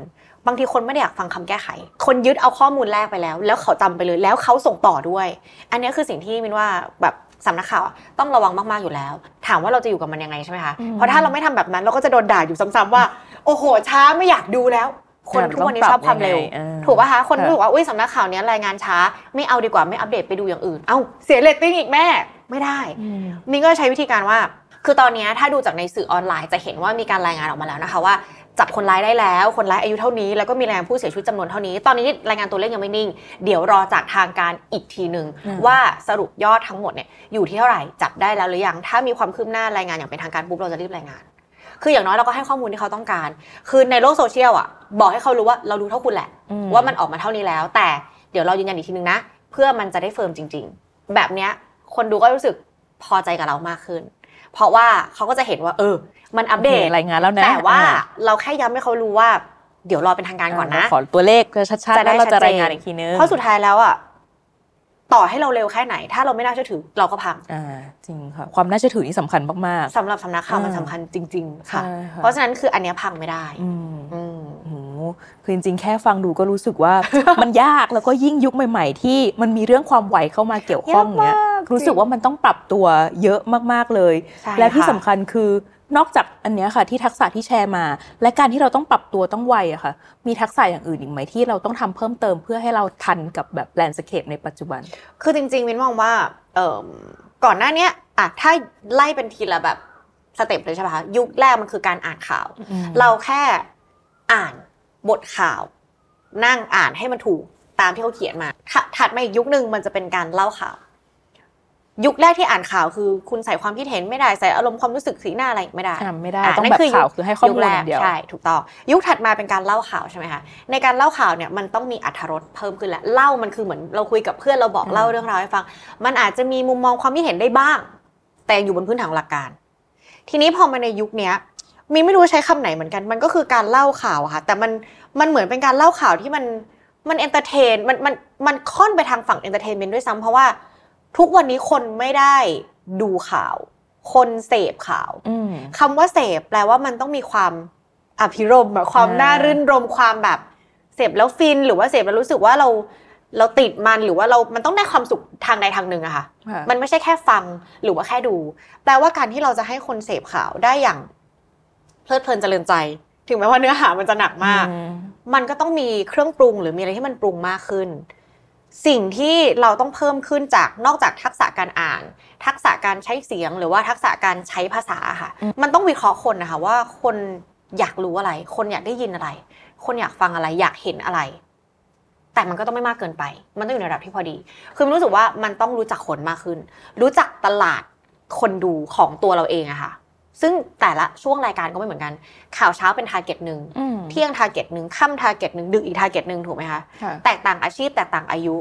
บางทีคนไม่ได้อยากฟังคำแก้ไข คนยึดเอาข้อมูลแรกไปแล้ว แล้วเขาจำไปเลยแล้วเขาส่งต่อด้วย อันนี้คือสิ่งที่มินว่าแบบสำนักข่าวอะต้องระวังมาก ๆ อยู่แล้ว ถามว่าเราจะอยู่กับมันยังไงใช่ไหมคะอืมเพราะถ้าเราไม่ทำแบบนั้นเราก็จะโดนด่าอยู่ซ้ำๆว่า โอ้โห ช้าไม่อยากดูแล้ว คนทุกวันนี้ชอบความเร็วต้องปรับยังไงอ่าถูกป่ะคะคนค่ะรู้สึกว่าอุ้ยสำนักข่าวเนี้ยรายงานช้า ไม่เอาดีกว่าไม่อัปเดตไปดูอย่างอื่น เอ้าเสียเรตติ้งอีกแม่ไม่ได้อืมมินก็ใช้วิธีการว่า คือตอนเนี้ยถ้าดูจากในสื่อออนไลน์จะเห็นว่ามีการรายงานออกมาแล้วนะคะว่าจับคนร้ายได้แล้ว คนร้ายอายุเท่านี้ แล้วก็มีรายงานผู้เสียชีวิตจำนวนเท่านี้ ตอนนี้รายงานตัวเลขยังไม่นิ่ง เดี๋ยวรอจากทางการอีกทีหนึ่งอืมว่าสรุปยอดทั้งหมดเนี่ยอยู่ที่เท่าไหร่ จับได้แล้วหรือยัง ถ้ามีความคืบหน้ารายงานอย่างเป็นทางการปุ๊บเราจะรีบรายงาน คืออย่างน้อยเราก็ให้ข้อมูลที่เขาต้องการ คือในโลกโซเชียลอะ บอกให้เขารู้ว่าเรารู้เท่าคุณแหละอืมว่ามันออกมาเท่านี้แล้ว แต่เดี๋ยวเรายืนยันอีกทีนึงนะ เพื่อมันจะได้ firm จริง ๆ แบบเนี้ยคนดูก็รู้สึกพอใจกับเรามากขึ้น เพราะว่าเขาก็จะเห็นว่า เออ มันอัปเดตโอครายงานแล้วนะแต่ว่าอ่เราแค่ย้ำให้เขารู้ว่าเดี๋ยวรอเป็นทางการก่อนนะ ขอตัวเลขชัดๆจะได้แล้วเราจะชัดเจนรายงานอีกทีนึง เพราะสุดท้ายแล้วอะ ต่อให้เราเร็วแค่ไหน ถ้าเราไม่น่าเชื่อถือเราก็พังอ่าจริงค่ะ ความน่าเชื่อถือนี่สำคัญมากสำหรับสำนักข่าวมันอ่าสำคัญจริงๆค่ะใช่ค่ะ เพราะฉะนั้นคืออันเนี้ยพังไม่ได้ๆอืมอืมโอ้โหคือจริงๆ แค่ฟังดูก็รู้สึกว่ามันยากแล้วก็ยิ่งยุคใหม่ ๆ ที่มันมีเรื่องความไวเข้ามาเกี่ยวข้องเนี้ยยากมากรู้สึกว่ามันต้องปรับตัวเยอะมากๆเลยใช่และที่ค่ะสำคัญคือ นอกจากอันเนี้ยค่ะ ที่ทักษะที่แชร์มา และการที่เราต้องปรับตัวต้องไวอะค่ะ มีทักษะอย่างอื่นอีกไหมที่เราต้องทำเพิ่มเติมเพื่อให้เราทันกับแบบ landscape ในปัจจุบัน คือจริงๆมินมองว่าเอ่อก่อนหน้าเนี้ยอะถ้าไล่เป็นทีละแบบ step เลยใช่ไหมคะยุคแรกมันคือการอ่านข่าวอืมเราแค่อ่านบทข่าว นั่งอ่านให้มันถูกตามที่เขาเขียนมาถถัดมาอีกยุคหนึ่งมันจะเป็นการเล่าข่าว ยุคแรกที่อ่านข่าวคือ คุณใส่ความคิดเห็นไม่ได้ใส่อารมณ์ความรู้สึกสีหน้าอะไรไม่ได้อ่าไม่ได้อะต้องนั่นแบบคือยุคข่าวคือให้ข้อมูลยุคแรอกย่างเดียวใช่ถูกต้องยุคถัดมาเป็นการเล่าข่าวใช่ไหมคะในการเล่าข่าวเนี่ยมันต้องมีอรรถรสเพิ่มขึ้นแหละเล่ามันคือเหมือนเราคุยกับเพื่อนเราบอกอืมเล่าเรื่องราวให้ฟัง มันอาจจะมีมุมมองความคิดเห็นได้บ้าง แต่อยู่บนพื้นฐานของหลักการ ทีนี้พอมาในยุคเนี้ยมีไม่รู้ใช้คำไหนเหมือนกัน มันก็คือการเล่าข่าวอะค่ะ แต่มันมันเหมือนเป็นการเล่าข่าวที่มันมัน entertain มันมันมันค่อนไปทางฝั่ง entertainment ด้วยซ้ำเพราะว่า ทุกวันนี้คนไม่ได้ดูข่าว คนเสพข่าวอืมคำว่าเสพแปลว่ามันต้องมีความอภิรมย์อะความอ่าน่ารื่นรมย์ความแบบเสพแล้วฟินหรือว่าเสพแล้วรู้สึกว่าเราเราติดมันหรือว่าเรา มันต้องได้ความสุขทางใดทางหนึ่งอะค่ะค่ะ มันไม่ใช่แค่ฟังหรือว่าแค่ดู แปลว่าการที่เราจะให้คนเสพข่าวได้อย่าง เพลิดเพลินเจริญใจ ถึงแม้ว่าเนื้อหามันจะหนักมากอืมมันก็ต้องมีเครื่องปรุงหรือมีอะไรที่มันปรุงมากขึ้น สิ่งที่เราต้องเพิ่มขึ้นจากนอกจากทักษะการอ่าน ทักษะการใช้เสียงหรือว่าทักษะการใช้ภาษาค่ะ มันต้องวิเคราะห์คนนะคะว่าคนอยากรู้อะไร คนอยากได้ยินอะไร คนอยากฟังอะไรอยากเห็นอะไร แต่มันก็ต้องไม่มากเกินไป มันต้องอยู่ในระดับที่พอดี คือมันรู้สึกว่ามันต้องรู้จักคนมากขึ้น รู้จักตลาดคนดูของตัวเราเองอะค่ะ ซึ่งแต่ละช่วงรายการก็ไม่เหมือนกัน ข่าวเช้าเป็น target หนึ่งอืมเที่ยง target หนึ่งค่ำ target หนึ่งดึกอีก target หนึ่งถูกไหมคะค่ะแตกต่างอาชีพแตกต่างอายุ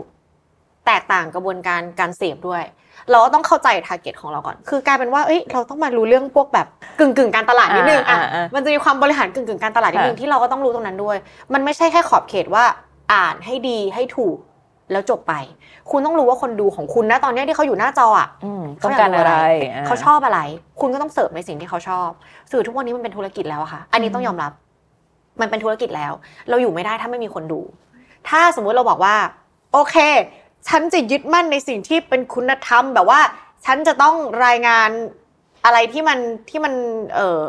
แตกต่างกระบวนการการเสพด้วย เราก็ต้องเข้าใจ target ของเราก่อน คือกลายเป็นว่าเอ้ยเราต้องมารู้เรื่องพวกแบบกึ่งกึ่งๆการตลาดนิดนึงอ่าอะอ่าอ่ามันจะมีความบริหารกึ่งกึ่งๆการตลาดนิดนึงค่ะที่เราก็ต้องรู้ตรงนั้นด้วย มันไม่ใช่แค่ขอบเขตว่าอ่านให้ดีให้ถูก แล้วจบไป คุณต้องรู้ว่าคนดูของคุณนะตอนเนี้ยที่เขาอยู่หน้าจออะอืมต้องการอะไราเขาชอบอะไร คุณก็ต้องเสิร์ฟในสิ่งที่เขาชอบ สื่อทุกวันนี้มันเป็นธุรกิจแล้วอะค่ะ อันนี้ต้องยอมรับ มันเป็นธุรกิจแล้ว เราอยู่ไม่ได้ถ้าไม่มีคนดู ถ้าสมมุติเราบอกว่า โอเค ฉันจะยึดมั่นในสิ่งที่เป็นคุณธรรม แบบว่า ฉันจะต้องรายงานอะไรที่มันที่มัน เออ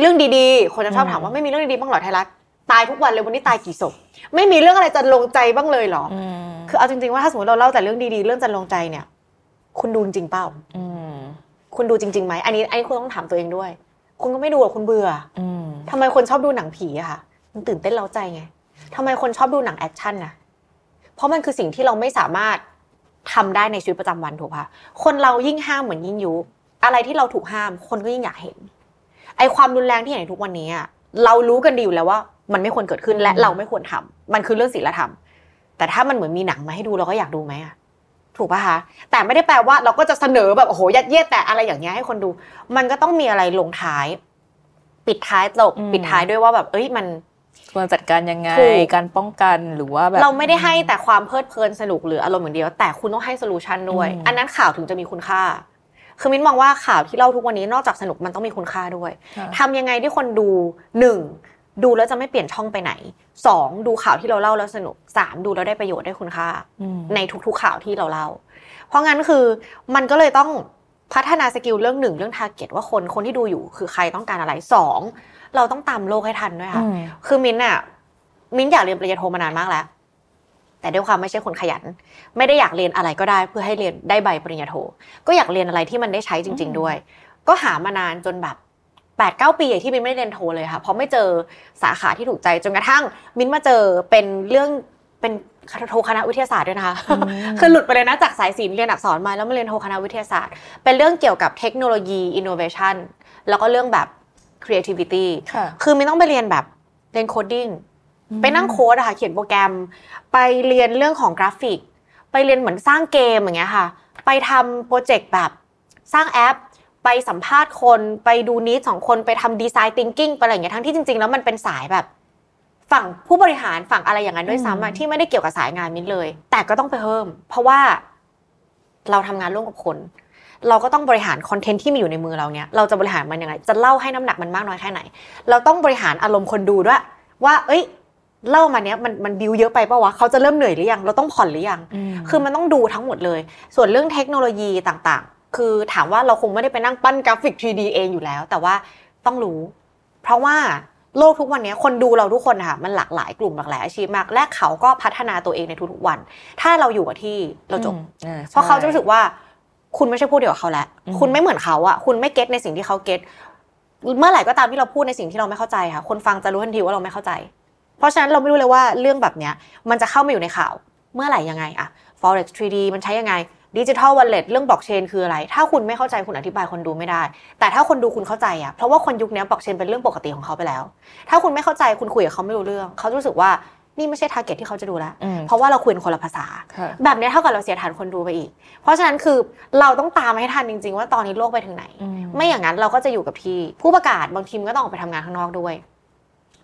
เรื่องดีๆ คนจะชอบถามว่าไม่มีเรื่องดีๆบ้างเหรอไทยรัฐ ตายทุกวันเลยวันนี้ตายกี่ศพไม่มีเรื่องอะไรจะลงใจบ้างเลยเหรออืมคือเอาจริงๆว่าถ้าสมมติเราเล่าแต่เรื่องดีๆ เรื่องจะลงใจเนี่ย คุณดูจริงเปล่าอืมคุณดูจริงๆไหมอันนี้อันนี้คุณต้องถามตัวเองด้วย คุณก็ไม่ดูหรอกคุณเบื่ออืมทำไมคนชอบดูหนังผีอะค่ะ มันตื่นเต้นเร้าใจไงทำไมคนชอบดูหนังแอคชั่นนะเพราะมันคือสิ่งที่เราไม่สามารถทำได้ในชีวิตประจำวันถูกปะคนเรายิ่งห้ามเหมือนยิ่งยุอะไรที่เราถูกห้าม คนก็ยิ่งอยากเห็น ไอความรุนแรงที่เห็นในทุกวันนี้อะเรารู้กันดีอยู่แล้วว่า มันไม่ควรเกิดขึ้นและอืมเราไม่ควรทำมันคือเรื่องศีลธรรม แต่ถ้ามันเหมือนมีหนังมาให้ดูเราก็อยากดูไหมอะถูกปะคะแต่ไม่ได้แปลว่าเราก็จะเสนอแบบโอ้โหยัดเยียดแต่อะไรอย่างเงี้ยให้คนดู มันก็ต้องมีอะไรลงท้าย ปิดท้ายจบอืมปิดท้ายด้วยว่าแบบ เอ้ยมันควรจัดการยังไงถูกการป้องกันหรือว่าแบบเราไม่ได้ให้แต่ความเพลิดเพลินสนุกหรืออารมณ์อย่างเดียว แต่คุณต้องให้ solution ด้วยอืมอันนั้นข่าวถึงจะมีคุณค่า คือมิ้นมองว่าข่าวที่เล่าทุกวันนี้นอกจากสนุกมันต้องมีคุณค่าด้วยค่ะทำยังไงที่คนดูหนึ่ง ดูแล้วจะไม่เปลี่ยนช่องไปไหนสองดูข่าวที่เราเล่าแล้วสนุกสามดูแล้วได้ประโยชน์ได้คุณค่าอืมในทุกๆข่าวที่เราเล่า เพราะงั้นคือมันก็เลยต้องพัฒนา skill เรื่องหนึ่งเรื่อง target ว่าคนคนที่ดูอยู่คือใครต้องการอะไรสองเราต้องตามโลกให้ทันด้วยค่ะอืมคือมิ้นท์อะมิ้นท์อยากเรียนปริญญาโทมานานมากแล้ว แต่ด้วยความไม่ใช่คนขยัน ไม่ได้อยากเรียนอะไรก็ได้ เพื่อให้เรียนได้ใบปริญญาโท ก็อยากเรียนอะไรที่มันได้ใช้จริง ๆ ด้วย ก็หามานานจนแบบ แปดเก้าปีอะที่มิ้นไม่ได้เรียนโทเลยค่ะ เพราะไม่เจอสาขาที่ถูกใจจนกระทั่ง มิ้นมาเจอเป็นเรื่องเป็นโทคณะวิทยาศาสตร์ด้วยนะคะ คือหลุดไปเลยนะจากสายศิลป์เรียนอักษรมาแล้วมาเรียนโทคณะวิทยาศาสตร์ เป็นเรื่องเกี่ยวกับเทคโนโลยี innovation แล้วก็เรื่องแบบ creativity ค่ะคือไม่ต้องไปเรียนแบบเรียน codingไปนั่งโค้ดอะค่ะเขียนโปรแกรม ไปเรียนเรื่องของกราฟิก ไปเรียนเหมือนสร้างเกมอย่างเงี้ยค่ะ ไปทำโปรเจกต์แบบสร้างแอป ไปสัมภาษณ์คนไปดูนิดสองคนไปทำดีไซน์ thinking ไปอะไรอย่างเงี้ยทั้งที่จริง ๆ แล้วมันเป็นสายแบบ ฝั่งผู้บริหารฝั่งอะไรอย่างนั้นด้วยซ้ำอะที่ไม่ได้เกี่ยวกับสายงานมิ้นเลย แต่ก็ต้องไปเพิ่ม เพราะว่าเราทำงานร่วมกับคน เราก็ต้องบริหารคอนเทนต์ที่มีอยู่ในมือเราเนี่ยเราจะบริหารมันยังไง จะเล่าให้น้ำหนักมันมากน้อยแค่ไหน เราต้องบริหารอารมณ์คนดูด้วย ว่า เอ้ยเล่ามาเนี้ยมันมันบิวเยอะไปปะวะเขาจะเริ่มเหนื่อยหรือยัง เราต้องผ่อนหรือยังอืมคือมันต้องดูทั้งหมดเลย ส่วนเรื่องเทคโนโลยีต่างๆ คือถามว่าเราคงไม่ได้ไปนั่งปั้นกราฟิก 3D เองอยู่แล้ว แต่ว่าต้องรู้ เพราะว่าโลกทุกวันนี้คนดูเราทุกคนนะคะมันหลากหลายกลุ่มหลากหลายอาชีพมาก และเขาก็พัฒนาตัวเองในทุกๆวัน ถ้าเราอยู่กับที่เราจบอืมอ่เพราะเขาจะรู้สึใช่ว่าคุณไม่ใช่พวกเดียวกับเขาแล้วอืมคุณไม่เหมือนเขาอะคุณไม่ get ในสิ่งที่เขา getเมื่อไหร่ก็ตามที่เราพูดในสิ่งที่เราไม่เข้าใจค่ะ คนฟังจะรู้ทันทีว่าเราไม่เข้าใจ เพราะฉะนั้นเราไม่รู้เลยว่าเรื่องแบบเนี้ยมันจะเข้ามาอยู่ในข่าว เมื่อไหร่ยังไงอะ Forex 3D มันใช้ยังไง digital wallet เรื่องบล็อกเชนคืออะไร ถ้าคุณไม่เข้าใจคุณอธิบายคนดูไม่ได้ แต่ถ้าคนดูคุณเข้าใจอะเพราะว่าคนยุคนี้บล็อกเชนเป็นเรื่องปกติของเขาไปแล้ว ถ้าคุณไม่เข้าใจคุณคุยกับเขาไม่รู้เรื่อง เขาจะรู้สึกว่านี่ไม่ใช่ target ที่เขาจะดูแล้วอืมเพราะว่าเราคุยกันคนละภาษาค่ะแบบเนี้ยเท่ากับเราเสียฐานคนดูไปอีก เพราะฉะนั้นคือเราต้องตามให้ทันจริง ๆ ว่าตอนนี้โลกไปถึงไหนอืมไม่อย่างนั้นเราก็จะอยู่กับที่ ผู้ประกาศบางทีมนก็ต้องออกไปทำงานข้างนอกด้วย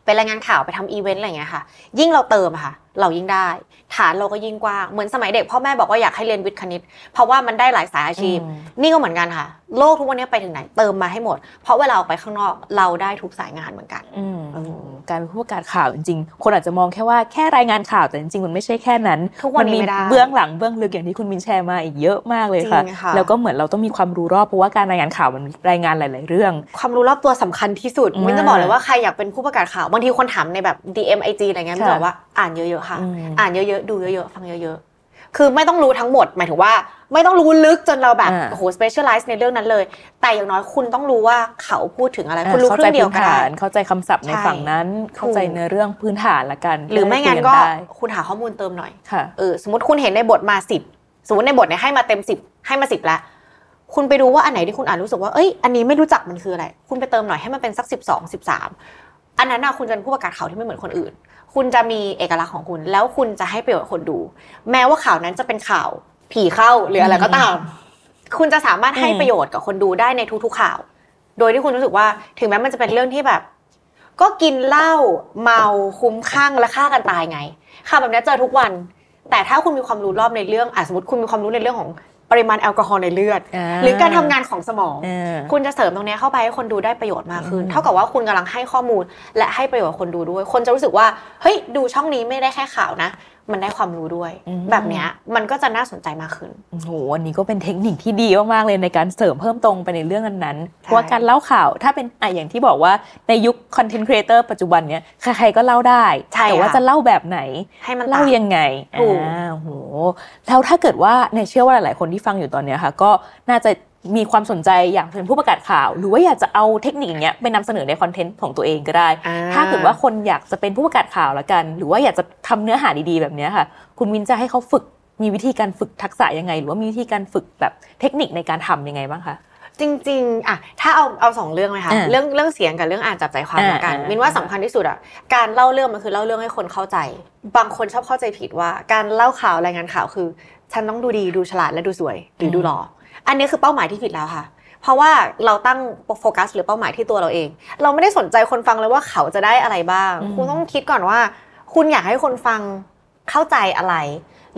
ไปรายงานข่าวไปทำอีเวนต์อะไรอย่างเงี้ยค่ะ ยิ่งเราเติมอะค่ะ เรายิ่งได้ ฐานเราก็ยิ่งกว้างเหมือนสมัยเด็กพ่อแม่บอกว่าอยากให้เรียนวิทย์คณิต เพราะว่ามันได้หลายสายอาชีพอืมนี่ก็เหมือนกันค่ะ โลกทุกวันนี้ไปถึงไหนเติมมาให้หมด เพราะเวลาออกไปข้างนอกเราได้ทุกสายงานเหมือนกันอืมอืมการเป็นผู้ประกาศข่าวจริงๆ คนอาจจะมองแค่ว่าแค่รายงานข่าวแต่จริงๆมันไม่ใช่แค่นั้นทุกวันนี้มีไม่ได้เบื้องหลังเบื้องลึกอย่างที่คุณมินแชร์มาอีกเยอะมากเลยค่ะจริงค่ะ แล้วก็เหมือนเราต้องมีความรู้รอบเพราะว่าการรายงานข่าวมันรายงานหลาย ๆ เรื่อง ความรู้รอบตัวสำคัญที่สุดอืมมินจะบอกเลยว่าใครอยากเป็นผู้ประกาศข่าวบางทีคนถามในแบบ DM IG อะไรเงี้ยมินค่ะบอกว่า อ่านเยอะๆค่ะอืมอ่านเยอะๆ ดูเยอะๆ ฟังเยอะๆ คือไม่ต้องรู้ทั้งหมด หมายถึงว่า ไม่ต้องรู้ลึกจนเราแบบอ่าโอ้โห specialize ในเรื่องนั้นเลย แต่อย่างน้อยคุณต้องรู้ว่าเขาพูดถึงอะไร คุณรู้เข้าคใจรึ่งเดียวพื้นก็ได้ฐานเข้าใจคำศัพท์ในใช่ฝั่งนั้น เข้าใจเนื้อเรื่องพื้นฐานละกัน หรือไม่งั้นก็คุยได้คุณหาข้อมูลเติมหน่อยค่ะเออสมมติคุณเห็นในบทมาสิบสมมติในบทเนี่ยให้มาเต็มสิบให้มาสิบแล้วคุณไปดูว่าอันไหนที่คุณอ่านรู้สึกว่าเอ้ยอันนี้ไม่รู้จักมันคืออะไร คุณไปเติมหน่อยให้มันเป็นสักสิบสองสิบสามอันนั้นน่ะคุณจะเป็นผู้ประกาศข่าวที่ไม่เหมือนคนอื่น คุณจะมีเอกลักษณ์ของคุณ แล้วคุณจะให้ประโยชน์กับคนดู แม้ว่าข่าวนั้นจะเป็นข่าวผีเข้าหรืออะไรก็ตาม คุณจะสามารถให้อืมประโยชน์กับคนดูได้ในทุกๆข่าว โดยที่คุณรู้สึกว่าถึงแม้มันจะเป็นเรื่องที่แบบ ก็กินเหล้าเมาคุ้มข้างและฆ่ากันตายไงข่าวแบบนี้เจอทุกวัน แต่ถ้าคุณมีความรู้รอบในเรื่องอะสมมติคุณมีความรู้ในเรื่องของ ปริมาณแอลกอฮอล์ในเลือดอ่าหรือการทำงานของสมองเออคุณจะเสริมตรงเนี้ยเข้าไปให้คนดูได้ประโยชน์มากขึ้นอืมเท่ากับว่าคุณกำลังให้ข้อมูลและให้ประโยชน์กับคนดูด้วย คนจะรู้สึกว่าเฮ้ยดูช่องนี้ไม่ได้แค่ข่าวนะ มันได้ความรู้ด้วย แบบเนี้ยมันก็จะน่าสนใจมากขึ้นโอ้โหอันนี้ก็เป็นเทคนิคที่ดีมากๆเลยในการเสริมเพิ่มตรงไปในเรื่องนั้นๆเพราะว่าการเล่าข่าวถ้าเป็นอะอย่างที่บอกว่าในยุคคอนเทนต์ครีเอเตอร์ปัจจุบันเนี้ยใครๆก็เล่าได้ใช่แต่ว่าค่ะจะเล่าแบบไหนให้มันเล่าต่างยังไงถูกอ่าโหแล้วถ้าเกิดว่าเนี่ยเชื่อว่าหลายๆคนที่ฟังอยู่ตอนเนี้ยค่ะ ก็น่าจะ มีความสนใจอยากเป็นผู้ประกาศข่าว หรือว่าอยากจะเอาเทคนิคอย่างเงี้ยไปนำเสนอในคอนเทนต์ของตัวเองก็ได้อ่ถ้าเกิดว่าคนอยากจะเป็นผู้ประกาศข่าวละกัน หรือว่าอยากจะทำเนื้อหาดีๆแบบเนี้ยค่ะ คุณวินจะให้เขาฝึกมีวิธีการฝึกทักษะยังไง หรือว่ามีวิธีการฝึกแบบเทคนิคในการทำยังไงบ้างคะจริงๆอะถ้าเอาเอาสองเรื่องไหมคะอ่าเรื่องเรื่องเสียงกับเรื่องอ่านจับใจความอ่าละกันอ่ามิมินว่าสำคัญที่สุดอะการเล่าเรื่องมันคือเล่าเรื่องให้คนเข้าใจ บางคนชอบเข้าใจผิดว่า การเล่าข่าวรายงานข่าวคือ ฉันต้องดูดีดูฉลาดและดูสวยหรือดูหล่อ อันนี้คือเป้าหมายที่ผิดแล้วค่ะ เพราะว่าเราตั้งโฟกัส หรือเป้าหมายที่ตัวเราเอง เราไม่ได้สนใจคนฟังเลยว่าเขาจะได้อะไรบ้างอืมคุณต้องคิดก่อนว่า คุณอยากให้คนฟังเข้าใจอะไร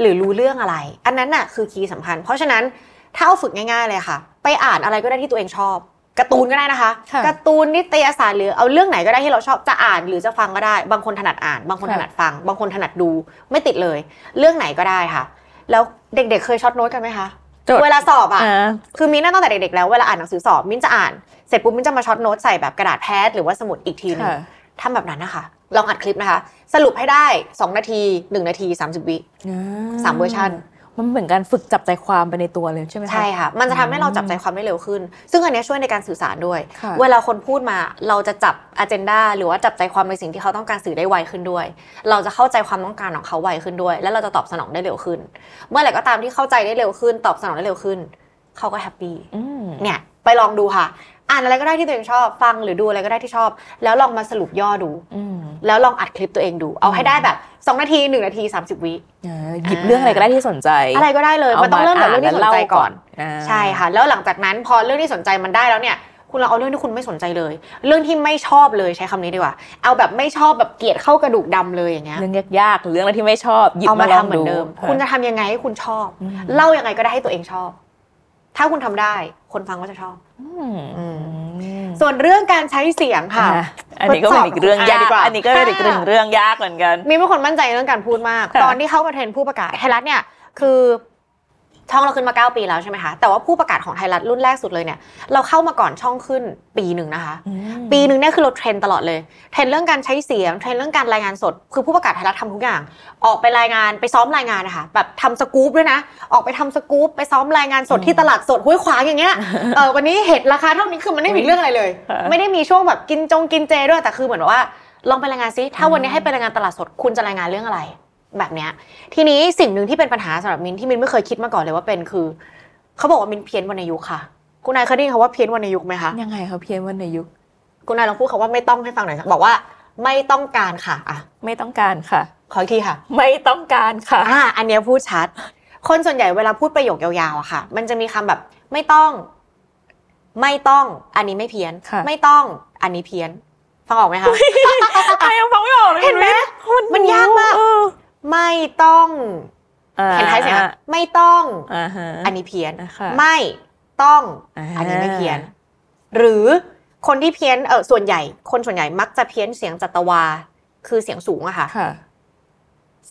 หรือรู้เรื่องอะไร อันนั้นน่ะคือ key สำคัญ เพราะฉะนั้นถ้าเอาฝึกง่ายๆเลยค่ะ ไปอ่านอะไรก็ได้ที่ตัวเองชอบการ์ตูนก็ได้นะคะค่ะการ์ตูนนิตยสารหรือเอาเรื่องไหนก็ได้ที่เราชอบจะอ่านหรือจะฟังก็ได้ บางคนถนัดอ่าน บางคนค่ะถนัดฟัง บางคนถนัดดู ไม่ติดเลย เรื่องไหนก็ได้ค่ะ แล้วเด็กๆ เคย short note กันไหมคะจด เวลาสอบอะอ่าคือมิ้นท์น่ะตั้งแต่เด็กๆแล้วเวลาอ่านหนังสือสอบมิ้นท์จะอ่านเสร็จปุ๊บมิ้นท์จะมา short note ใส่แบบกระดาษ pad หรือว่าสมุดอีกทีหนึงค่ะทำแบบนั้นนะคะ ลองอัดคลิปนะคะ สรุปให้ได้ 2 นาที 1 นาที 30 วิสามเวอร์ชัน มันเหมือนการฝึกจับใจความไปในตัวเลยใช่ไหมคะใช่ค่ะ มันจะทำให้เราจับใจความได้เร็วขึ้น ซึ่งอันเนี้ยช่วยในการสื่อสารด้วยค่ะเวลาคนพูดมาเราจะจับอ g e n d a หรือว่าจับใจความในสิ่งที่เขาต้องการสื่อได้ไวขึ้นด้วย เราจะเข้าใจความต้องการของเขาไวขึ้นด้วย แล้วเราจะตอบสนองได้เร็วขึ้น เมื่อไหร่ก็ตามที่เข้าใจได้เร็วขึ้น ตอบสนองได้เร็วขึ้น เขาก็แฮปปี้อืมเนี่ยไปลองดูค่ะ อ่านอะไรก็ได้ที่ตัวเองชอบ ฟังหรือดูอะไรก็ได้ที่ชอบ แล้วลองมาสรุปย่อดูอืมแล้วลองอัดคลิปตัวเองดู เอาให้ได้แบบ2นาที1นาที30วิเออหยิบเรื่องอะไรก็ได้ที่สนใจ อะไรก็ได้เลยมันต้องเริ่มจากเรื่องที่สนใจก่อนาใช่ค่ะ แล้วหลังจากนั้นพอเรื่องที่สนใจมันได้แล้วเนี่ย คุณเราเอาเรื่องที่คุณไม่สนใจเลย เรื่องที่ไม่ชอบเลยใช้คำนี้ดีกว่า เอาแบบไม่ชอบแบบเกลียดเข้ากระดูกดำเลยอย่างเงี้ยเรื่องยากๆหรือเรื่องอะไรที่ไม่ชอบหยิบเอามามาลอทำงเหมือดูนเดิม คุณจะทำยังไงให้คุณชอบอืมเล่ายังไงก็ได้ให้ตัวเองชอบ ถ้าคุณทำได้ คนฟังก็จะชอบอืมอืมอืมส่วนเรื่องการใช้เสียงค่ะอะ อันนี้ก็เป็นอีกเรื่องยากทดสอบของคุณอาดีกว่าอันนี้ก็เป็นอีกเรื่องเรื่องยากเหมือนกัน มิ้นท์เป็นคนมั่นใจในเรื่องการพูดมากค่ะตอนที่เข้ามา train ผู้ประกาศไทยรัฐเนี่ย คือ ช่องเราขึ้นมา 9 ปีแล้วใช่ไหมคะ แต่ว่าผู้ประกาศของไทยรัฐรุ่นแรกสุดเลยเนี่ย เราเข้ามาก่อนช่องขึ้นปีหนึ่งนะคะอืมปีหนึ่งเนี่ยคือเรา train ตลอดเลย train เรื่องการใช้เสียง train เรื่องการรายงานสด คือผู้ประกาศไทยรัฐทำทุกอย่าง ออกไปรายงานไปซ้อมรายงานนะคะ แบบทำสกู๊ปด้วยนะ ออกไปทำสกู๊ปไปซ้อมรายงานสดที่ตลาดสดห้วยขวางอย่างเงี้ย เออวันนี้เห็ดราคาเท่านี้คือมันไม่มีเรื่องอะไรเลยค่ะไม่ได้มีช่วงแบบกินจงกินเจด้วย แต่คือเหมือนว่า ลองไปรายงานซิ ถ้าวันนี้ให้ไปรายงานตลาดสด คุณจะรายงานเรื่องอะไร แบบเนี้ยทีนี้สิ่งหนึ่งที่เป็นปัญหาสำหรับมินที่มินไม่เคยคิดมาก่อนเลยว่าเป็นคือเขาบอกว่ามินเพี้ยนวรรณยุกต์ค่ะ คุณนายเคยได้ยินคำว่าเพี้ยนวรรณยุกต์ไหมคะยังไงเขาเพี้ยนวันในยุคคุณนายลองพูดคำว่าไม่ต้องให้ฟังหน่อยค่ะบอกว่าไม่ต้องการค่ะอะไม่ต้องการค่ะ ขออีกทีค่ะ ไม่ต้องการค่ะอ่าอันเนี้ยพูดชัด คนส่วนใหญ่เวลาพูดประโยคยาวๆอะค่ะ มันจะมีคำแบบไม่ต้อง ไม่ต้อง อันนี้ไม่เพี้ยนค่ะไม่ต้อง อันนี้เพี้ยน ฟังออกไหมคะใครยังฟังไม่ออกเลยเห็นไหมคุณมันยากมากเออ ไมต้องอ่าเห็นท้ายเสียงอะไม่ต้องอ่าฮะอันนี้เพี้ยนนะคะไม่ต้องอ่าอันนี้ไม่เพี้ยน หรือคนที่เพี้ยนเออส่วนใหญ่ คนส่วนใหญ่มักจะเพี้ยนเสียงจัตวา คือเสียงสูงอะค่ะค่ะ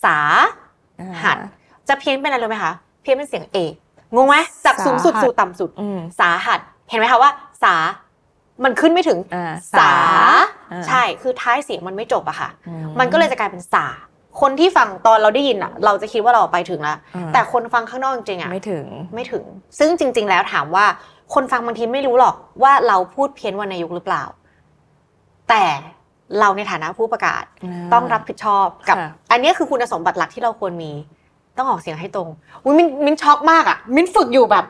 สาอ่าหัดจะเพี้ยนเป็นอะไรรู้ไหมคะเพี้ยนเป็นเสียงเอกงงไหมจากสูงสุดสาหัสสู่ต่ำสุดอืมสาหัสเห็นไหมคะว่า สา มันขึ้นไม่ถึงอ่าสาอ่าใช่คือท้ายเสียงมันไม่จบอะค่ะอืมันก็เลยจะกลายเป็นสา คนที่ฟังตอนเราได้ยินอะเราจะคิดว่าเราไปถึงแล้วอ่าแต่คนฟังข้างนอกจริงๆอะไม่ถึงไม่ถึง ซึ่งจริง ๆ แล้วถามว่าคนฟังบางทีไม่รู้หรอกว่าเราพูดเพี้ยนวรรณยุกต์หรือเปล่า แต่เราในฐานะผู้ประกาศอ่าต้องรับผิดชอบกับค่ะอันนี้คือคุณสมบัติหลักที่เราควรมี ต้องออกเสียงให้ตรงอุ๊ยมินมินช็อกมากอะมินฝึกอยู่แบบ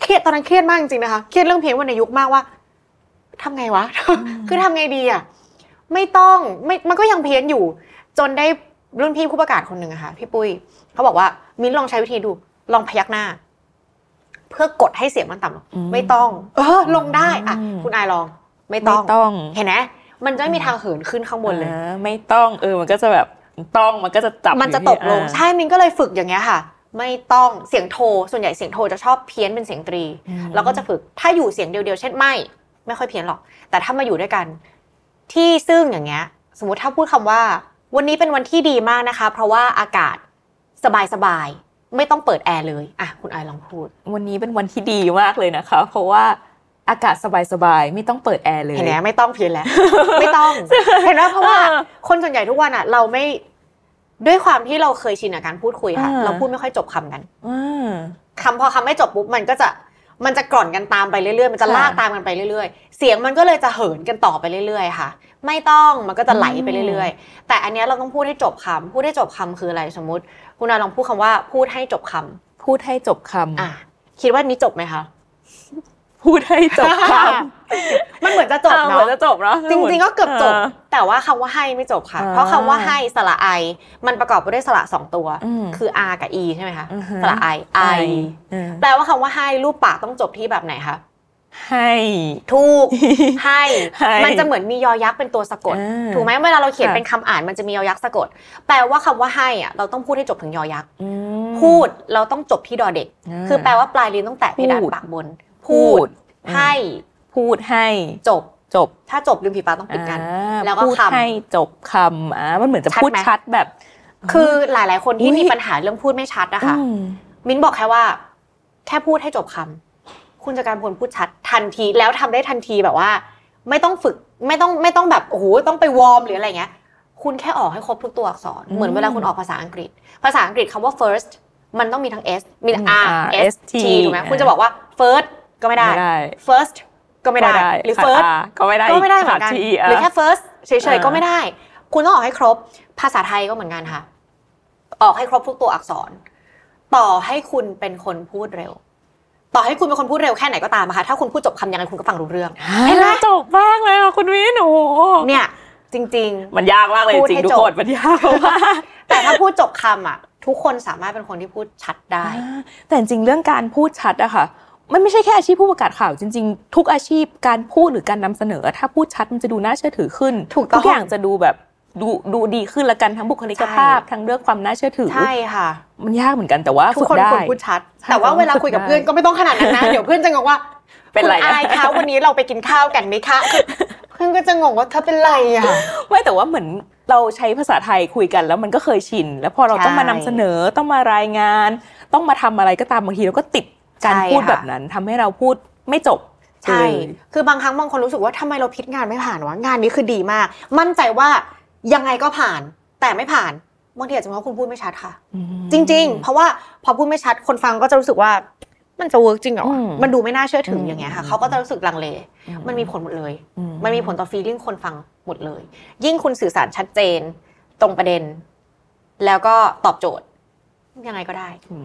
เครียดตอนนั้นเครียดมากจริงๆนะคะเครียดเรื่องเพี้ยนวรรณยุกต์มากว่าทำไงวะคือทำไงดีอะไม่ต้องไม่มันก็ยังเพี้ยนอยู่ จนได้ รุ่นพี่ผู้ประกาศคนหนึ่งอะค่ะพี่ปุ้ยเขาบอกว่ามิ้นลองใช้วิธีดู ลองพยักหน้า เพื่อกดให้เสียงมันต่ำลงอืมไม่ต้อง เออ ลงได้อะอืมคุณอายลอง ไม่ไม่ต้องต้อง เห็นไหมมันจะไม่มีทางเหินขึ้นข้างบนเลยอ่าไม่ต้อง เออ มันก็จะแบบต้องมันก็จะจับมันจะอยู่ตที่กลงอ่าใช่มินก็เลยฝึกอย่างเงี้ยค่ะ ไม่ต้องเสียงโทส่วนใหญ่เสียงโทจะชอบเพี้ยนเป็นเสียงตรีอืมเราก็จะฝึกถ้าอยู่เสียงเดียวๆเช่นไม่ ไม่ค่อยเพี้ยนหรอก แต่ถ้ามาอยู่ด้วยกัน ที่ซึ่งอย่างเงี้ย สมมติถ้าพูดคำว่า วันนี้เป็นวันที่ดีมากนะคะ เพราะว่าอากาศสบายๆไม่ต้องเปิดแอร์เลยอะคุณไอายลองพูด วันนี้เป็นวันที่ดีมากเลยนะคะ เพราะว่าอากาศสบายๆ ไม่ต้องเปิดแอร์เลย เห็นไหมไม่ต้องเพี้ยนแล้ว ไม่ต้องเห็นไหมเพราะว่าเออคนส่วนใหญ่ทุกวันอะ เราไม่ด้วยความที่เราเคยชินกับการพูดคุยค่ะอ่าเราพูดไม่ค่อยจบคำกันอ่าคำพอคำไม่จบปุ๊บมันก็จะมันจะกร่อนกันตามไปเรื่อยๆ มันจะค่ะลากตามกันไปเรื่อยๆ เสียงมันก็เลยจะเหินกันต่อไปเรื่อยๆ ค่ะ ไม่ต้องมันก็จะไหลไปเรื่อยๆ แต่อันเนี้ยเราต้องพูดให้จบคำพูดให้จบคำคืออะไรสมมุติ คุณนาลองพูดคำว่าพูดให้จบคำพูดให้จบคำอะคิดว่านี้จบไหมคะพูดให้จบคมันเหมือนจะจำบอ่าเหมือนเนาะจะจบเนาะจริงๆ ก็เกือบจบาแต่ว่าคำว่าให้ไม่จบค่ะอ่าเพราะคำว่าให้สระไอ มันประกอบไปด้วยสระสองตัวอืมคือ r กับ e ใช่ไหมคะอือฮึสระไอ i อืมแปลว่าคำว่าให้รูปปากต้องจบที่แบบไหนคะ ให้ถูกให้ให้ มันจะเหมือนมียอยักษ์เป็นตัวสะกดอ่าถูกไหมเวลาเราเขียนค่ะเป็นคำอ่านมันจะมียอยักษ์สะกด แปลว่าคำว่าให้อะเราต้องพูดให้จบถึงยอยักษ์อืมพูดเราต้องจบที่ดอเด็กอ่าคือแปลว่าปลายลิ้นต้องแตะเพดานพูดปากบน พูพูดดให้ พูดให้จบจบ ถ้าจบริมฝีปากต้องปิดกันอ่าแล้วก็พูดคำให้จบคำอ่ามันเหมือนจะชัดพูดไหมชัดแบบ คือหลาย ๆ คนที่อุ๊ยมีปัญหาเรื่องพูดไม่ชัดนะคะอืมมิ้นบอกแค่ว่า แค่พูดให้จบคำ คุณจะการพลพูดชัดทันทีแล้วทำได้ทันทีแบบว่า ไม่ต้องฝึกไม่ต้องไม่ต้องแบบโอ้โหต้องไปวอร์มหรืออะไรเงี้ย คุณแค่ออกให้ครบทุกตัวอักษร เหมือนเวลาคุณออกภาษาอังกฤษ ภาษาอังกฤษคำว่า first มันต้องมีทั้ง s มีอืม r R s S t T ถูกไหมคุณจะบอกว่า first ก็ไม่ได้ไม่ได้ first ก็ไม่ได้ หรือขา first าก็ไม่ได้ก็ไม่ได้เหมือนกันขาดทีหรือแค่ first เฉยอ่าๆก็ไม่ได้ คุณต้องออกให้ครบ ภาษาไทยก็เหมือนกันค่ะ ออกให้ครบทุกตัวอักษร ต่อให้คุณเป็นคนพูดเร็ว ต่อให้คุณเป็นคนพูดเร็วแค่ไหนก็ตามอะค่ะถ้าคุณพูดจบคำยังไงคุณก็ฟังรู้เรื่องเห็นไหมจบมากเลยอะคุณวินโอ้โหเนี่ยจริงมันยากมากเลยพูดจริงให้ทุกจบ คนมันยากมากๆแต่ถ้าพูดจบคำอะ ทุกคนสามารถเป็นคนที่พูดชัดได้ แต่จริงๆเรื่องการพูดชัดอะค่ะ มันไม่ใช่แค่อาชีพผู้ประกาศข่าวจริง ๆ ทุกอาชีพการพูดหรือการนำเสนอ ถ้าพูดชัดมันจะดูน่าเชื่อถือขึ้นถูกต้อง ทุกอย่างจะดูแบบ ดูดูดีขึ้นละกันทั้งบุคลิกภาพใช่ทั้งเรื่องความน่าเชื่อถือใช่ค่ะ มันยากเหมือนกันแต่ว่าทุกฝึกคนได้ควรพูดชัดใช่แต่ว่าเวลาคุยกับฝึกได้เพื่อนก็ไม่ต้องขนาดนั้นนะเดี๋ยวเพื่อนจะงงว่าเป็นไรคุณอายคะวันนี้เราไปกินข้าวกันไหมคะคือเพื่อนก็จะงงว่าเธอเป็นไรอะไม่แต่ว่าเหมือนเราใช้ภาษาไทยคุยกันแล้วมันก็เคยชิน แล้วพอเราต้องมานำเสนอต้องมารายงาน ต้องมาทำอะไรก็ตามบางทีเราก็ติดการใช่พูดค่ะแบบนั้นทำให้เราพูดไม่จบใช่เลยคือบางครั้งบางคนรู้สึกว่าทำไมเราพิจงานไม่ผ่านวะงานนี้คือดีมาก มั่นใจว่า ยังไงก็ผ่าน แต่ไม่ผ่านบางทีอาจจะเพราะคุณพูดไม่ชัดค่ะอืมจริง ๆ เพราะว่าพอพูดไม่ชัดคนฟังก็จะรู้สึกว่ามันจะเวิร์กจริงเหรอวะอืมมันดูไม่น่าเชื่อถืออมอย่างเงี้ยค่ะ เขาก็จะรู้สึกลังเล มันมีผลหมดเลยอืมันมีผลต่อฟีลลิ่งคนฟังหมดเลย ยิ่งคุณสื่อสารชัดเจน ตรงประเด็น แล้วก็ตอบโจทย์ ยังไงก็ได้โอ้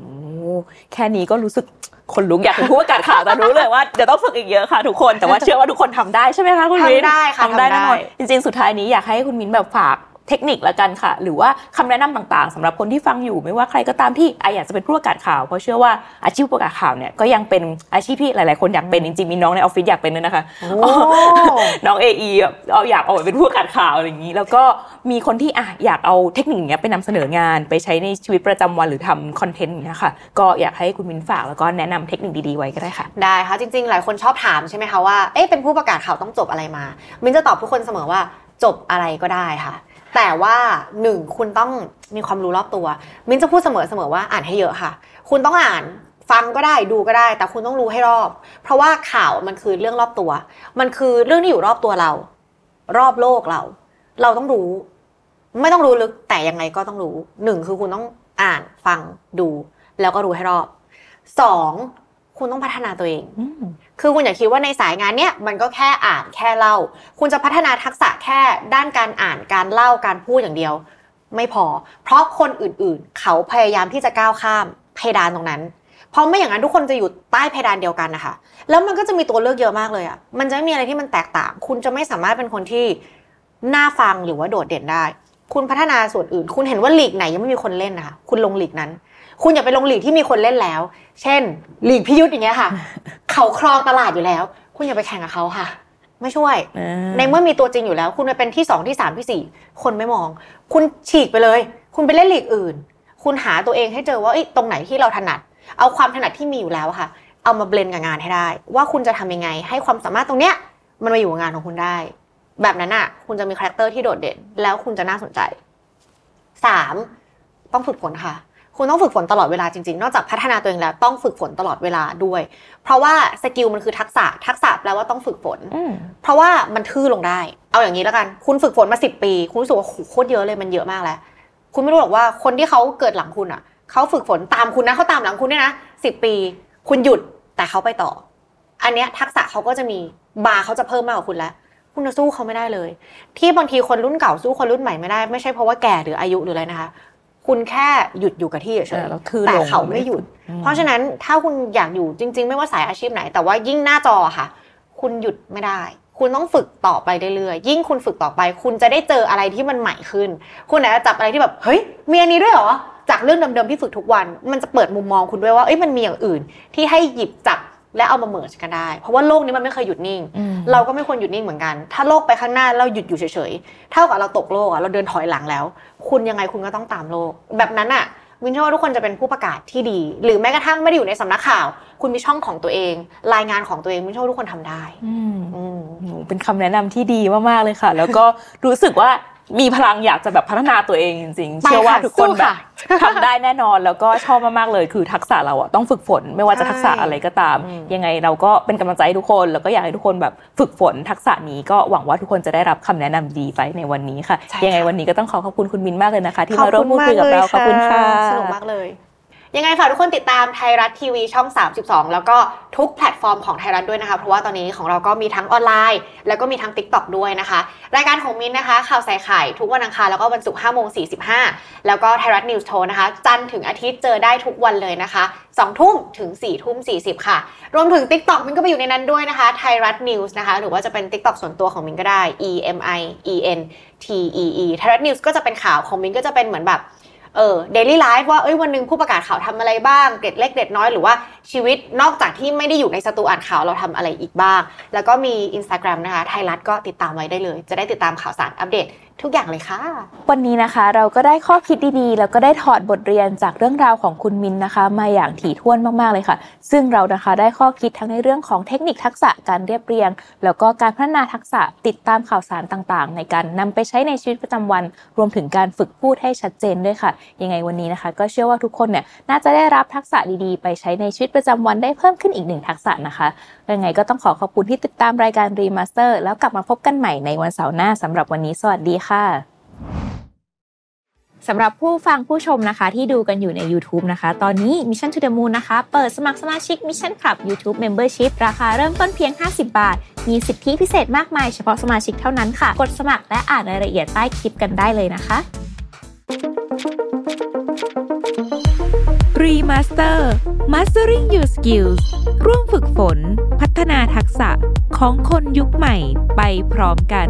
แค่นี้ก็รู้สึก คนลุกอยากเป็นผู้ประกาศข่าวแต่รู้เลยว่าเดี๋ยวต้องฝึกอีกเยอะค่ะทุกคนแต่ว่าเชื่อว่าทุกคนทำได้ใช่ไหมคะคุณมิ้นทำได้ค่ะทำได้ทำได้แน่นอนจริงๆสุดท้ายนี้อยากให้คุณมิ้นแบบฝาก เทคนิคละกันค่ะ หรือว่าคำแนะนำต่างๆสำหรับคนที่ฟังอยู่ ไม่ว่าใครก็ตามที่อยากจะเป็นผู้ประกาศข่าว เพราะเชื่อว่าอาชีพผู้ประกาศข่าวเนี่ยก็ยังเป็นอาชีพที่หลายๆ คนอยากเป็นจริงๆมีน้องในออฟฟิศอยากเป็นด้วยนะคะน้องเอไเอาอยากเอาไปเป็นผู้ประกาศข่าวอะไรอย่างนี้ แล้วก็มีคนที่อะอยากเอาเทคนิคเนี้ยไปนำเสนองาน ไปใช้ในชีวิตประจำวันหรือทำคอนเทนต์อย่างเงี้ยค่ะก็อยากให้คุณมินฝากแล้วก็แนะนำเทคนิคดีๆไว้ก็ได้ค่ะ ได้ค่ะจริง ๆ หลายคนชอบถามใช่ไหมคะว่าเอ๊ะเป็นผู้ประกาศข่าวต้องจบอะไรมามินจะตอบทุกคนเสมอว่าจบอะไรก็ได้ค่ะ แต่ว่าหนึ่งคุณต้องมีความรู้รอบตัว มิ้นจะพูดเสมอเสมอว่าอ่านให้เยอะค่ะ คุณต้องอ่านฟังก็ได้ดูก็ได้ แต่คุณต้องรู้ให้รอบ เพราะว่าข่าวมันคือเรื่องรอบตัว มันคือเรื่องที่อยู่รอบตัวเรา รอบโลกเรา เราต้องรู้ ไม่ต้องรู้ลึกแต่ยังไงก็ต้องรู้หนึ่งคือคุณต้องอ่านฟังดู แล้วก็รู้ให้รอบสอง คุณต้องพัฒนาตัวเอง คือคุณอย่าคิดว่าในสายงานเนี้ยมันก็แค่อ่านแค่เล่า คุณจะพัฒนาทักษะแค่ด้านการอ่านการเล่าการพูดอย่างเดียว ไม่พอ เพราะคนอื่นๆ เขาพยายามที่จะก้าวข้ามเพดานตรงนั้น เพราะไม่อย่างนั้นทุกคนจะอยู่ใต้เพดานเดียวกันนะคะ แล้วมันก็จะมีตัวเลือกเยอะมากเลยอะ่ะ มันจะไม่มีอะไรที่มันแตกต่าง คุณจะไม่สามารถเป็นคนที่น่าฟังหรือว่าโดดเด่นได้ คุณพัฒนาส่วนอื่น คุณเห็นว่าหลีกไหนยังไม่มีคนเล่นนะคะคุณลงหลีกนั้น คุณอย่าไปลงหลีกที่มีคนเล่นแล้ว เช่นหลีกพิยุทธ์อย่างเงี้ยค่ะ เขาครองตลาดอยู่แล้ว คุณอย่าไปแข่งกับเขาค่ะ ไม่ช่วย ในเมื่อมีตัวจริงอยู่แล้ว คุณไปเป็นที่สองที่สามที่สี่คนไม่มอง คุณฉีกไปเลย คุณไปเล่นหลีกอื่น คุณหาตัวเองให้เจอว่าตรงไหนที่เราถนัด เอาความถนัดที่มีอยู่แล้วค่ะ เอามาเบลนกับงานให้ได้ ว่าคุณจะทำยังไง ให้ความสามารถตรงเนี้ยมันมาอยู่กับงานของคุณได้ แบบนั้นอะ คุณจะมี character ที่โดดเด่น แล้วคุณจะน่าสนใจสามต้องฝึกฝนค่ะ คุณต้องฝึกฝนตลอดเวลาจริงๆ นอกจากพัฒนาตัวเองแล้วต้องฝึกฝนตลอดเวลาด้วย เพราะว่า skill มันคือทักษะ ทักษะแปลว่าต้องฝึกฝน เพราะว่ามันทื่อลงได้ เอาอย่างนี้แล้วกัน คุณฝึกฝนมาสิบปี คุณรู้สึกว่าโคตรเยอะเลยมันเยอะมากแล้ว คุณไม่รู้หรอกว่าคนที่เขาเกิดหลังคุณอะเขาฝึกฝนตามคุณนะเขาตามหลังคุณเนี่ยนะสิบปี คุณหยุดแต่เขาไปต่อ อันเนี้ยทักษะเขาก็จะมีบาร์เขาจะเพิ่มมากกว่าคุณแล้ว คุณจะสู้เขาไม่ได้เลย ที่บางทีคนรุ่นเก่าสู้คนรุ่นใหม่ไม่ได้ไม่ใช่เพราะว่าแก่หรืออายุหรืออะไรนะคะ คุณแค่หยุดอยู่กับที่เฉยเออแล้วทื่อแต่ลงเขาไม่หยุด เพราะฉะนั้นถ้าคุณอยากอยู่จริง ๆ ไม่ว่าสายอาชีพไหน แต่ว่ายิ่งหน้าจอค่ะ คุณหยุดไม่ได้ คุณต้องฝึกต่อไปเรื่อยๆยิ่งคุณฝึกต่อไป คุณจะได้เจออะไรที่มันใหม่ขึ้น คุณอาจจะจับอะไรที่แบบเฮ้ยมีอันนี้ด้วยเหรอจากเรื่องเดิมๆที่ฝึกทุกวัน มันจะเปิดมุมมองคุณด้วยว่าเอ้ยมันมีอย่างอื่น ที่ให้หยิบจับ และเอามาเมิร์ชกันได้ เพราะว่าโลกนี้มันไม่เคยหยุดนิ่ง เราก็ไม่ควรหยุดนิ่งเหมือนกัน ถ้าโลกไปข้างหน้าเราหยุดอยู่เฉยๆ เท่ากับเราตกโลกอะเราเดินถอยหลังแล้ว คุณยังไงคุณก็ต้องตามโลก แบบนั้นอะวินเชื่อว่าทุกคนจะเป็นผู้ประกาศที่ดี หรือแม้กระทั่งไม่ได้อยู่ในสำนักข่าว คุณมีช่องของตัวเอง รายงานของตัวเองวินเชื่อว่าทุกคนทำได้ อืมอืมโหเป็นคำแนะนำที่ดีมากๆเลยค่ะ แล้วก็รู้สึกว่า มีพลังอยากจะแบบพัฒนาตัวเองจริงๆไปค่ะเชื่อว่าทุกคนสู้แบบค่ะทำได้แน่นอนแล้วก็ชอบมากๆเลยคือทักษะเราอะต้องฝึกฝนไม่ว่าจะทักษะอะไรก็ตามอืมยังไงเราก็เป็นกำลังใจให้ทุกคนแล้วก็อยากให้ทุกคนแบบฝึกฝนทักษะนี้ก็หวังว่าทุกคนจะได้รับคำแนะนำดีไปในวันนี้ค่ะ ยังไงวันนี้ก็ต้องขอขอบคุณคุณมินมากเลยนะคะ ที่มาร่วมพูดคุยกับเราขอบคุณค่ะสนุกมากเลย ยังไงฝากทุกคนติดตามไทยรัฐทีวีช่อง 32 แล้วก็ทุกแพลตฟอร์มของไทยรัฐด้วยนะคะ เพราะว่าตอนนี้ของเราก็มีทั้งออนไลน์ แล้วก็มีทั้ง Tik t o อกด้วยนะคะ รายการของมินนะคะ ข่าวใส่ไข่ทุกวันอังคารแล้วก็วันศุกร์5โมง45 แล้วก็ไทยรัฐนิวส์โชว์นะคะ จันทร์ถึงอาทิตย์เจอได้ทุกวันเลยนะคะ2ทุ่มถึง4ทุ่ม40 ค่ะ รวมถึง Tik t o อกมินก็ไปอยู่ในนั้นด้วยนะคะไทยรัฐนิวส์นะคะ หรือว่าจะเป็น Tik t o อกส่วนตัวของมินก็ได้ E M I E N T E E ไทยรัฐนิวส์ก็จะเป็นข่าวของมินก็จะเป็นเหมือนแบบ เออ daily life ว่าเอ้ยวันหนึ่งผู้ประกาศข่าวทำอะไรบ้างเกร็ดเล็กเกร็ดน้อยหรือว่าชีวิตนอกจากที่ไม่ได้อยู่ในสตูอ่านข่าวเราทำอะไรอีกบ้าง แล้วก็มี Instagram นะคะไทยรัฐก็ติดตามไว้ได้เลย จะได้ติดตามข่าวสารอัปเดต ทุกอย่างเลยค่ะ วันนี้นะคะเราก็ได้ข้อคิดดีๆ แล้วก็ได้ถอดบทเรียนจากเรื่องราวของคุณมินนะคะ มาอย่างถี่ถ้วนมากๆเลยค่ะ ซึ่งเรานะคะได้ข้อคิดทั้งในเรื่องของเทคนิคทักษะการเรียบเรียง แล้วก็การพัฒนาทักษะติดตามข่าวสารต่างๆ ในการนำไปใช้ในชีวิตประจำวัน รวมถึงการฝึกพูดให้ชัดเจนด้วยค่ะ ยังไงวันนี้นะคะ ก็เชื่อว่าทุกคนเนี่ยน่าจะได้รับทักษะดีๆ ไปใช้ในชีวิตประจำวันได้เพิ่มขึ้นอีกหนึ่งทักษะนะคะยังไงก็ต้องขอขอบคุณที่ติดตามรายการ Remaster แล้วกลับมาพบกันใหม่ในวันเสาร์หน้าสำหรับวันนี้สวัสดีค่ะสำหรับผู้ฟังผู้ชมนะคะ ที่ดูกันอยู่ใน YouTube นะคะ ตอนนี้ Mission to the Moon นะคะ เปิดสมัครสมาชิก Mission Club YouTube Membership ราคาเริ่มต้นเพียง 50 บาท มีสิทธิพิเศษมากมายเฉพาะสมาชิกเท่านั้นค่ะ กดสมัครและอ่านรายละเอียดใต้คลิปกันได้เลยนะคะ Remaster Mastering Your Skills ร่วมฝึกฝน พัฒนาทักษะของคนยุคใหม่ไปพร้อมกัน